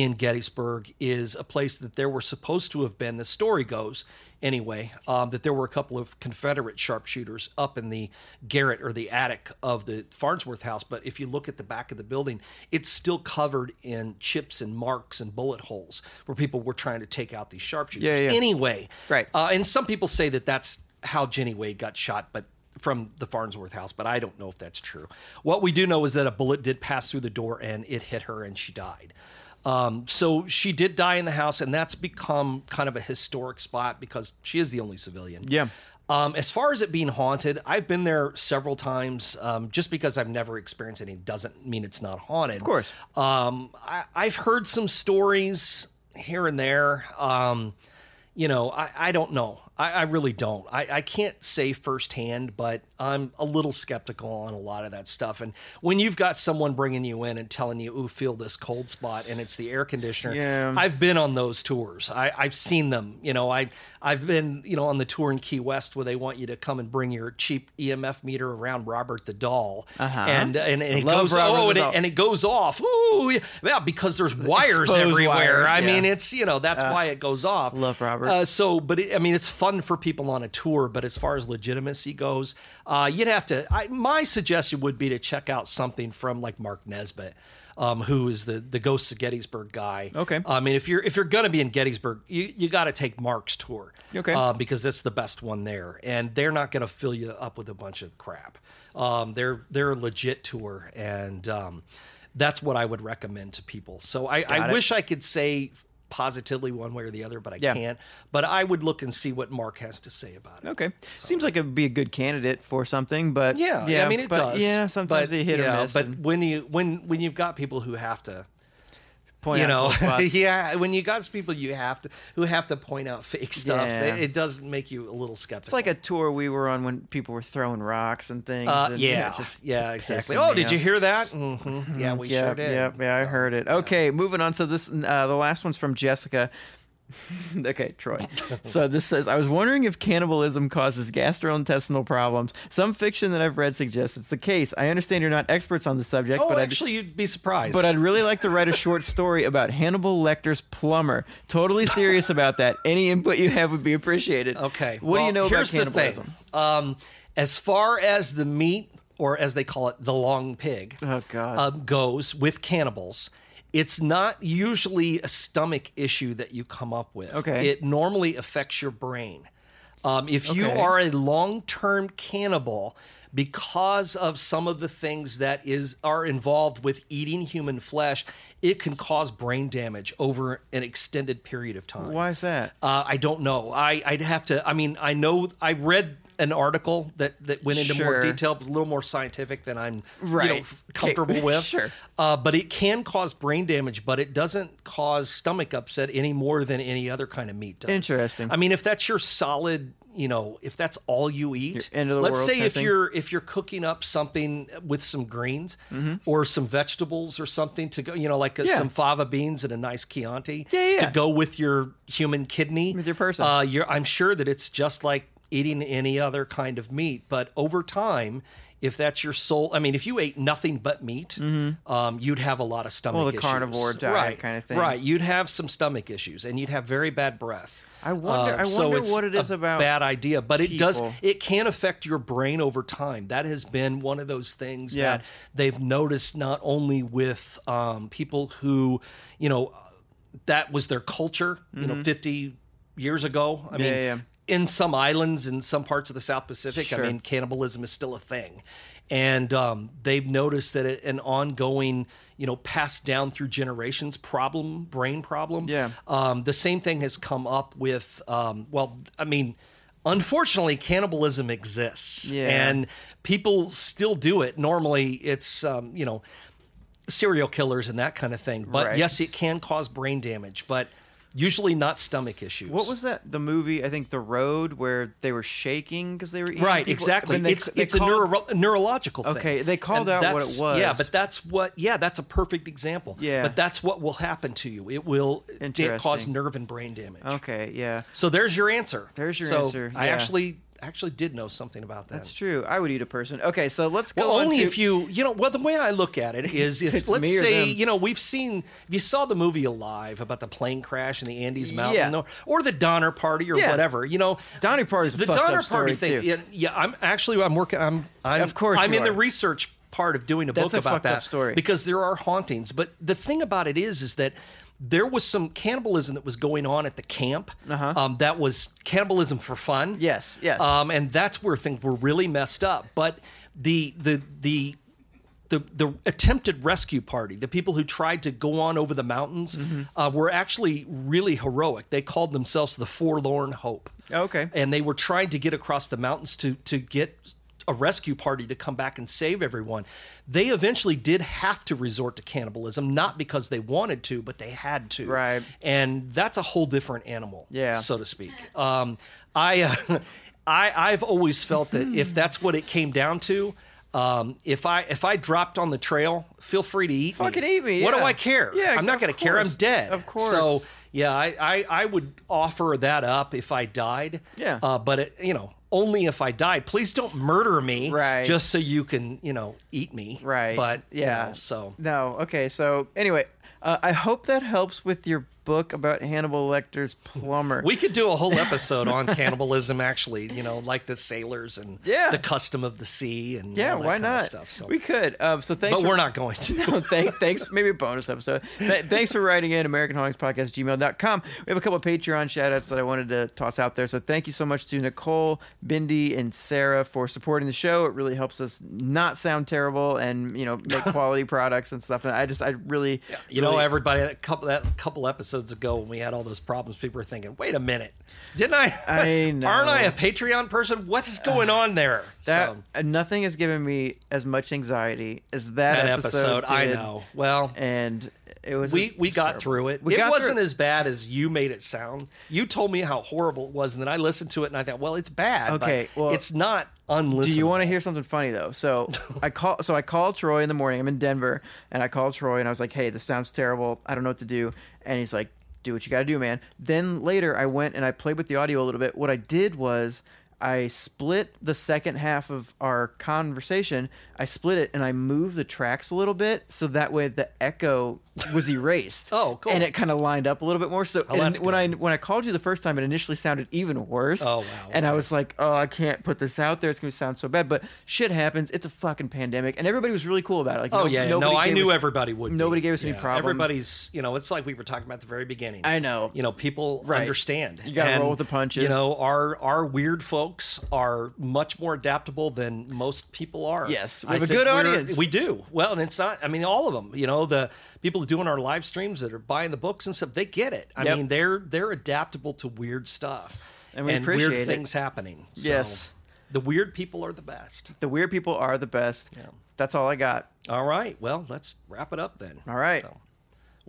in Gettysburg is a place that there were supposed to have been. The story goes. Anyway, um, that there were a couple of Confederate sharpshooters up in the garret or the attic of the Farnsworth house. But if you look at the back of the building, it's still covered in chips and marks and bullet holes where people were trying to take out these sharpshooters. Yeah, yeah. Anyway, Right. Uh, and some people say that that's how Jenny Wade got shot, but from the Farnsworth house, but I don't know if that's true. What we do know is that a bullet did pass through the door and it hit her and she died. Um, so she did die in the house, and that's become kind of a historic spot because she is the only civilian. Yeah. Um, as far as it being haunted, I've been there several times. Um, just because I've never experienced any doesn't mean it's not haunted. Of course. Um, I, I've heard some stories here and there. Um, you know, I, I don't know. I, I really don't. I, I can't say firsthand, but I'm a little skeptical on a lot of that stuff. And when you've got someone bringing you in and telling you, "Ooh, feel this cold spot," and it's the air conditioner, Yeah. I've been on those tours. I, I've seen them. You know, I I've been you know on the tour in Key West where they want you to come and bring your cheap EMF meter around Robert the Doll, Uh-huh. and and, and it Love goes Robert oh, and it, and it goes off. Ooh, yeah, because there's wires Exposed everywhere. wires, I mean, it's you know that's why it goes off. love Robert. Uh, so, but it, I mean, it's fun for people on a tour. But as far as legitimacy goes, uh, you'd have to. I, my suggestion would be to check out something from like Mark Nesbitt. Um, who is the the Ghosts of Gettysburg guy? Okay. I mean, if you're if you're gonna be in Gettysburg, you you got to take Mark's tour. Okay. Uh, because that's the best one there, and they're not gonna fill you up with a bunch of crap. Um, they're they're a legit tour, and um, that's what I would recommend to people. So I, I wish I could say positively one way or the other, but I Yeah. can't. But I would look and see what Mark has to say about it. Okay. Seems like it would be a good candidate for something, but Yeah, yeah I mean it but, does. Yeah, sometimes but, they hit yeah, or miss. But and when you when when you've got people who have to point you out know, yeah, when you got people you have to who have to point out fake stuff, Yeah. it, it does make you a little skeptical. It's like a tour we were on when people were throwing rocks and things. uh, and, you know, yeah, just yeah, exactly. Oh, me did you hear that? hmm Yeah, we yeah, sure did. Yeah, yeah, I heard it. Okay, moving on. So this, uh, the last one's from Jessica. okay, Troy. So this says, I was wondering if cannibalism causes gastrointestinal problems. Some fiction that I've read suggests it's the case. I understand you're not experts on the subject, Oh, but I'd, actually, you'd be surprised. but I'd really like to write a short story about Hannibal Lecter's plumber. Totally serious about that. Any input you have would be appreciated. Okay. What do you well, know about here's the thing. cannibalism? Um, as far as the meat, or as they call it, the long pig, Oh, God. um, goes with cannibals, it's not usually a stomach issue that you come up with. Okay. It normally affects your brain. Um, if you are a long-term cannibal, because of some of the things that is are involved with eating human flesh, it can cause brain damage over an extended period of time. Why is that? Uh, I don't know. I, I'd have to. I mean, I know. I read an article that that went into more detail, but a little more scientific than I'm, you know, comfortable Okay. with. Sure. Uh, but it can cause brain damage, but it doesn't cause stomach upset any more than any other kind of meat does. Interesting. I mean, if that's your solid, you know, if that's all you eat, end of the let's say if you're if you're cooking up something with some greens or some vegetables or something to go, you know, like Mm-hmm. Yeah. some fava beans and a nice Chianti Yeah, yeah, to go with your human kidney With your person. Uh, you're, I'm sure that it's just like eating any other kind of meat, but over time. If that's your sole, I mean, if you ate nothing but meat, um, you'd have a lot of stomach Mm-hmm. Well, the issues. carnivore diet right, kind of thing. Right, you'd have some stomach issues, and you'd have very bad breath. I wonder- I so wonder what it is a about bad idea, but it does. It can affect your brain over time. That has been one of those things Yeah. that they've noticed not only with um, people who, you know, that was their culture, you know, 50 years ago. I mean, Mm-hmm. yeah. In some islands in some parts of the South Pacific, Sure. I mean, cannibalism is still a thing. And um, they've noticed that it, an ongoing, you know, passed down through generations problem, brain problem. Yeah. Um, the same thing has come up with, um, well, I mean, unfortunately, cannibalism exists, Yeah. and people still do it. Normally, it's um, you know, serial killers and that kind of thing. But Right. yes, it can cause brain damage, but usually not stomach issues. What was that? The movie, I think, The Road, where they were shaking because they were eating Right, people? exactly. They- it's they it's a neuro- neurological thing. Okay, they called And out what it was. Yeah, but that's what. Yeah, that's a perfect example. Yeah. but that's what will happen to you. It will da- cause nerve and brain damage. Okay, yeah, So there's your answer. There's your So answer, I actually actually did know something about that. that's true. I would eat a person. Okay, so let's go Well, on only to- if you, you know, well, the way I look at it is if, let's say, you know, we've seen, if you saw the movie Alive about the plane crash in the Andes Mountain Yeah. or, or the Donner Party or Yeah. whatever, you know, Donner Party, the Donner Party thing. Yeah, yeah, I'm actually, I'm working, I'm, I'm, Of course I'm in the research part of doing a That's book a about that story. because there are hauntings. But the thing about it is, is that there was some cannibalism that was going on at the camp. Uh-huh. Um, that was cannibalism for fun. Yes, yes. Um, and that's where things were really messed up. But the the the the the attempted rescue party, the people who tried to go on over the mountains, Mm-hmm. uh, were actually really heroic. They called themselves the Forlorn Hope. Okay. And they were trying to get across the mountains to to get a rescue party to come back and save everyone. They eventually did have to resort to cannibalism, not because they wanted to, but they had to. Right. And that's a whole different animal, Yeah. so to speak. Um, I, uh, I, I've always felt that if that's what it came down to, um, if I if I dropped on the trail, feel free to eat Fucking me. eat me, What do. I care? Yeah, I'm not going to care. I'm dead. Of course. So yeah, I, I, I would offer that up if I died. Yeah. Uh, but it, you know, only if I died. Please don't murder me. Right. Just so you can, you know, eat me. Right. But you yeah. know, so No. Okay. So anyway, uh, I hope that helps with your book about Hannibal Lecter's plumber. We could do a whole episode on cannibalism, actually. You know, like the sailors and Yeah. the custom of the sea and yeah, all that why not? stuff. So, We could. Um, so thanks. but for- we're not going to. No, thank, thanks. Maybe a bonus episode. Th- thanks for writing in American Podcast gmail.com. We have a couple of Patreon shout outs that I wanted to toss out there. So thank you so much to Nicole, Bindi, and Sarah for supporting the show. It really helps us not sound terrible and, you know, make quality products and stuff. And I just, I really, You know, everybody, a couple that couple episodes ago when we had all those problems, people were thinking, "Wait a minute, didn't I? I know. Aren't I a Patreon person? What's going on there?" that So, uh, nothing has given me as much anxiety as that, that episode. episode, I know. Well, And it was we we got terrible. through it. We it wasn't as bad as you made it sound. You told me how horrible it was, and then I listened to it and I thought, well, it's bad. but Okay, well, it's not unlistenable. Do you want to hear something funny though? So I call so I called Troy in the morning. I'm in Denver, and I called Troy and I was like, "Hey, this sounds terrible. I don't know what to do." And he's like, "Do what you got to do, man." Then later, I went and I played with the audio a little bit. What I did was I split the second half of our conversation. I split it and I moved the tracks a little bit so that way the echo was erased. Oh, cool. And it kind of lined up a little bit more. So Oh, when I when I called you the first time, it initially sounded even worse. Oh, wow, And I was like, oh, I can't put this out there. It's gonna sound so bad. But shit happens. It's a fucking pandemic, and everybody was really cool about it. Like, Oh no- yeah, no, I knew us- everybody would. be. nobody gave us any Yeah, problems. Everybody's, you know, it's like we were talking about at the very beginning. I know. You know, people Right. understand. You gotta And, roll with the punches. You know, our our weird folks are much more adaptable than most people are. Yes, we I have a good audience. We do. Well, and it's not. I mean, all of them. You know, the people doing our live streams that are buying the books and stuff. They get it. I Yep. mean, they're they're adaptable to weird stuff And we appreciate weird it. things happening. So Yes. The weird people are the best. The weird people are the best. Yeah. That's all I got. All right. Well, let's wrap it up then. All right. So,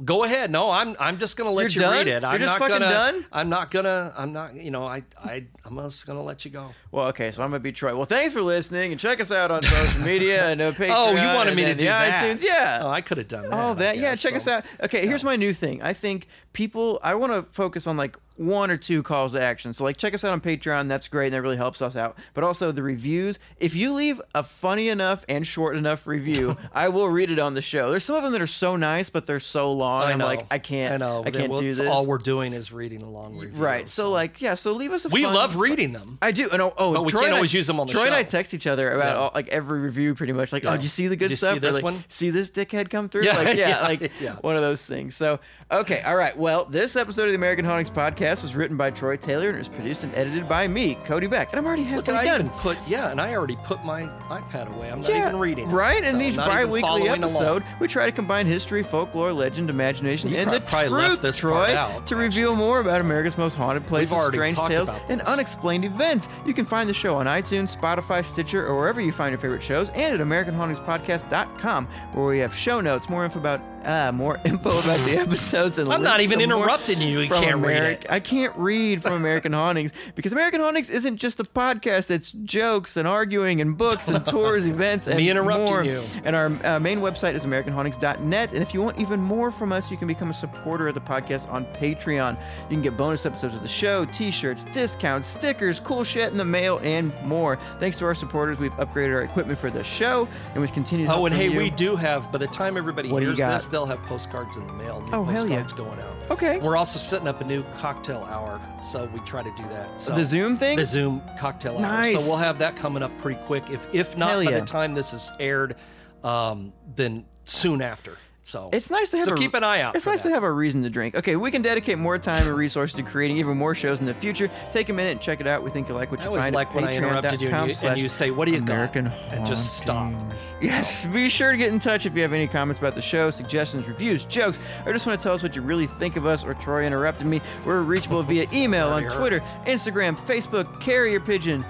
Go ahead. No, I'm I'm just gonna let You're you done? read it. You're I'm just not fucking gonna, done? I'm not gonna. I'm not. You know, I I I'm just gonna let you go. Well, okay, so I'm gonna be Troy. Well, thanks for listening, and check us out on social media and uh, Patreon. Oh, you wanted and me to then do the that? iTunes. Yeah. Oh, I could have done that. All that, yeah. Check so. us out. Okay, here's my new thing. I think people. I want to focus on like one or two calls to action. So like, check us out on Patreon. That's great, and that really helps us out. But also the reviews. If you leave a funny enough and short enough review, I will read it on the show. There's some of them that are so nice, but they're so long. I I'm know. like, I can't. I know. I can't Well, do this. All we're doing is reading a long review. right. So, like, yeah. So leave us a. we fun- love reading them. I do. And oh, oh But we Troy can't I- always use them on the show. Troy and I text each other about Yeah. all, like every review, pretty much. Like, Yeah. oh, did you see the good Did you stuff? see Or, this like, one? See this dickhead come through? Yeah, like, yeah, like one of those things. So, okay, all right. Well, this episode of the American Hauntings podcast was written by Troy Taylor and it was produced and edited by me, Cody Beck. And I'm already Look, halfway and I done. even put yeah, and I already put my iPad away. I'm not yeah, even reading. it. right. So and each bi-weekly following along. episode, we try to combine history, folklore, legend, imagination, You and the probably truth, left this Troy, out, to reveal more about America's most haunted places, strange tales, and unexplained events. You can find the show on iTunes, Spotify, Stitcher, or wherever you find your favorite shows, and at AmericanHauntingsPodcast.com, where we have show notes, more info about uh, more info about the episodes, and I'm not even interrupting you. You can't read it. I can't read from American Hauntings because American Hauntings isn't just a podcast. It's jokes and arguing and books and tours, events, and Me interrupting more. you. And our uh, main website is AmericanHauntings.net. And if you want even more from us, you can become a supporter of the podcast on Patreon. You can get bonus episodes of the show, T-shirts, discounts, stickers, cool shit in the mail, and more. Thanks to our supporters, we've upgraded our equipment for the show, and we've continued. to Oh, and hey, you. we do have. By the time everybody What do you hears got? this, they'll have postcards in the mail. New Oh, hell yeah. postcards going out. Okay. We're also setting up a new cocktail hour, so we try to do that. So the Zoom thing. the Zoom cocktail hour. Nice. So we'll have that coming up pretty quick. If if not Hell by yeah. the time this is aired, um, then soon after. So It's nice to have. So a, keep an eye out. It's nice that. to have a reason to drink. Okay, we can dedicate more time and resources to creating even more shows in the future. Take a minute and check it out. We think you like what I you always find like when I interrupted you and, you and you say, "What do you American got?" and just stop. Yes, be sure to get in touch if you have any comments about the show, suggestions, reviews, jokes, or just want to tell us what you really think of us or Troy interrupted me. We're reachable via email on Twitter, Instagram, Facebook, Carrier Pigeon.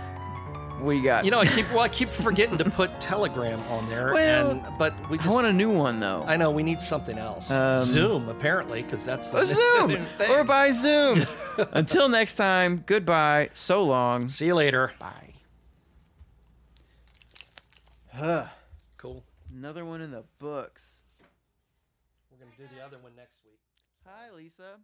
What you got? You know, I keep well, I keep forgetting to put Telegram on there, Well, and but we I want a new one though. I know we need something else. Um, Zoom apparently, because that's the a Zoom new thing. or by Zoom. Until next time, goodbye. So long. See you later. Bye. Huh. Cool. Another one in the books. We're gonna do the other one next week. Hi, Lisa.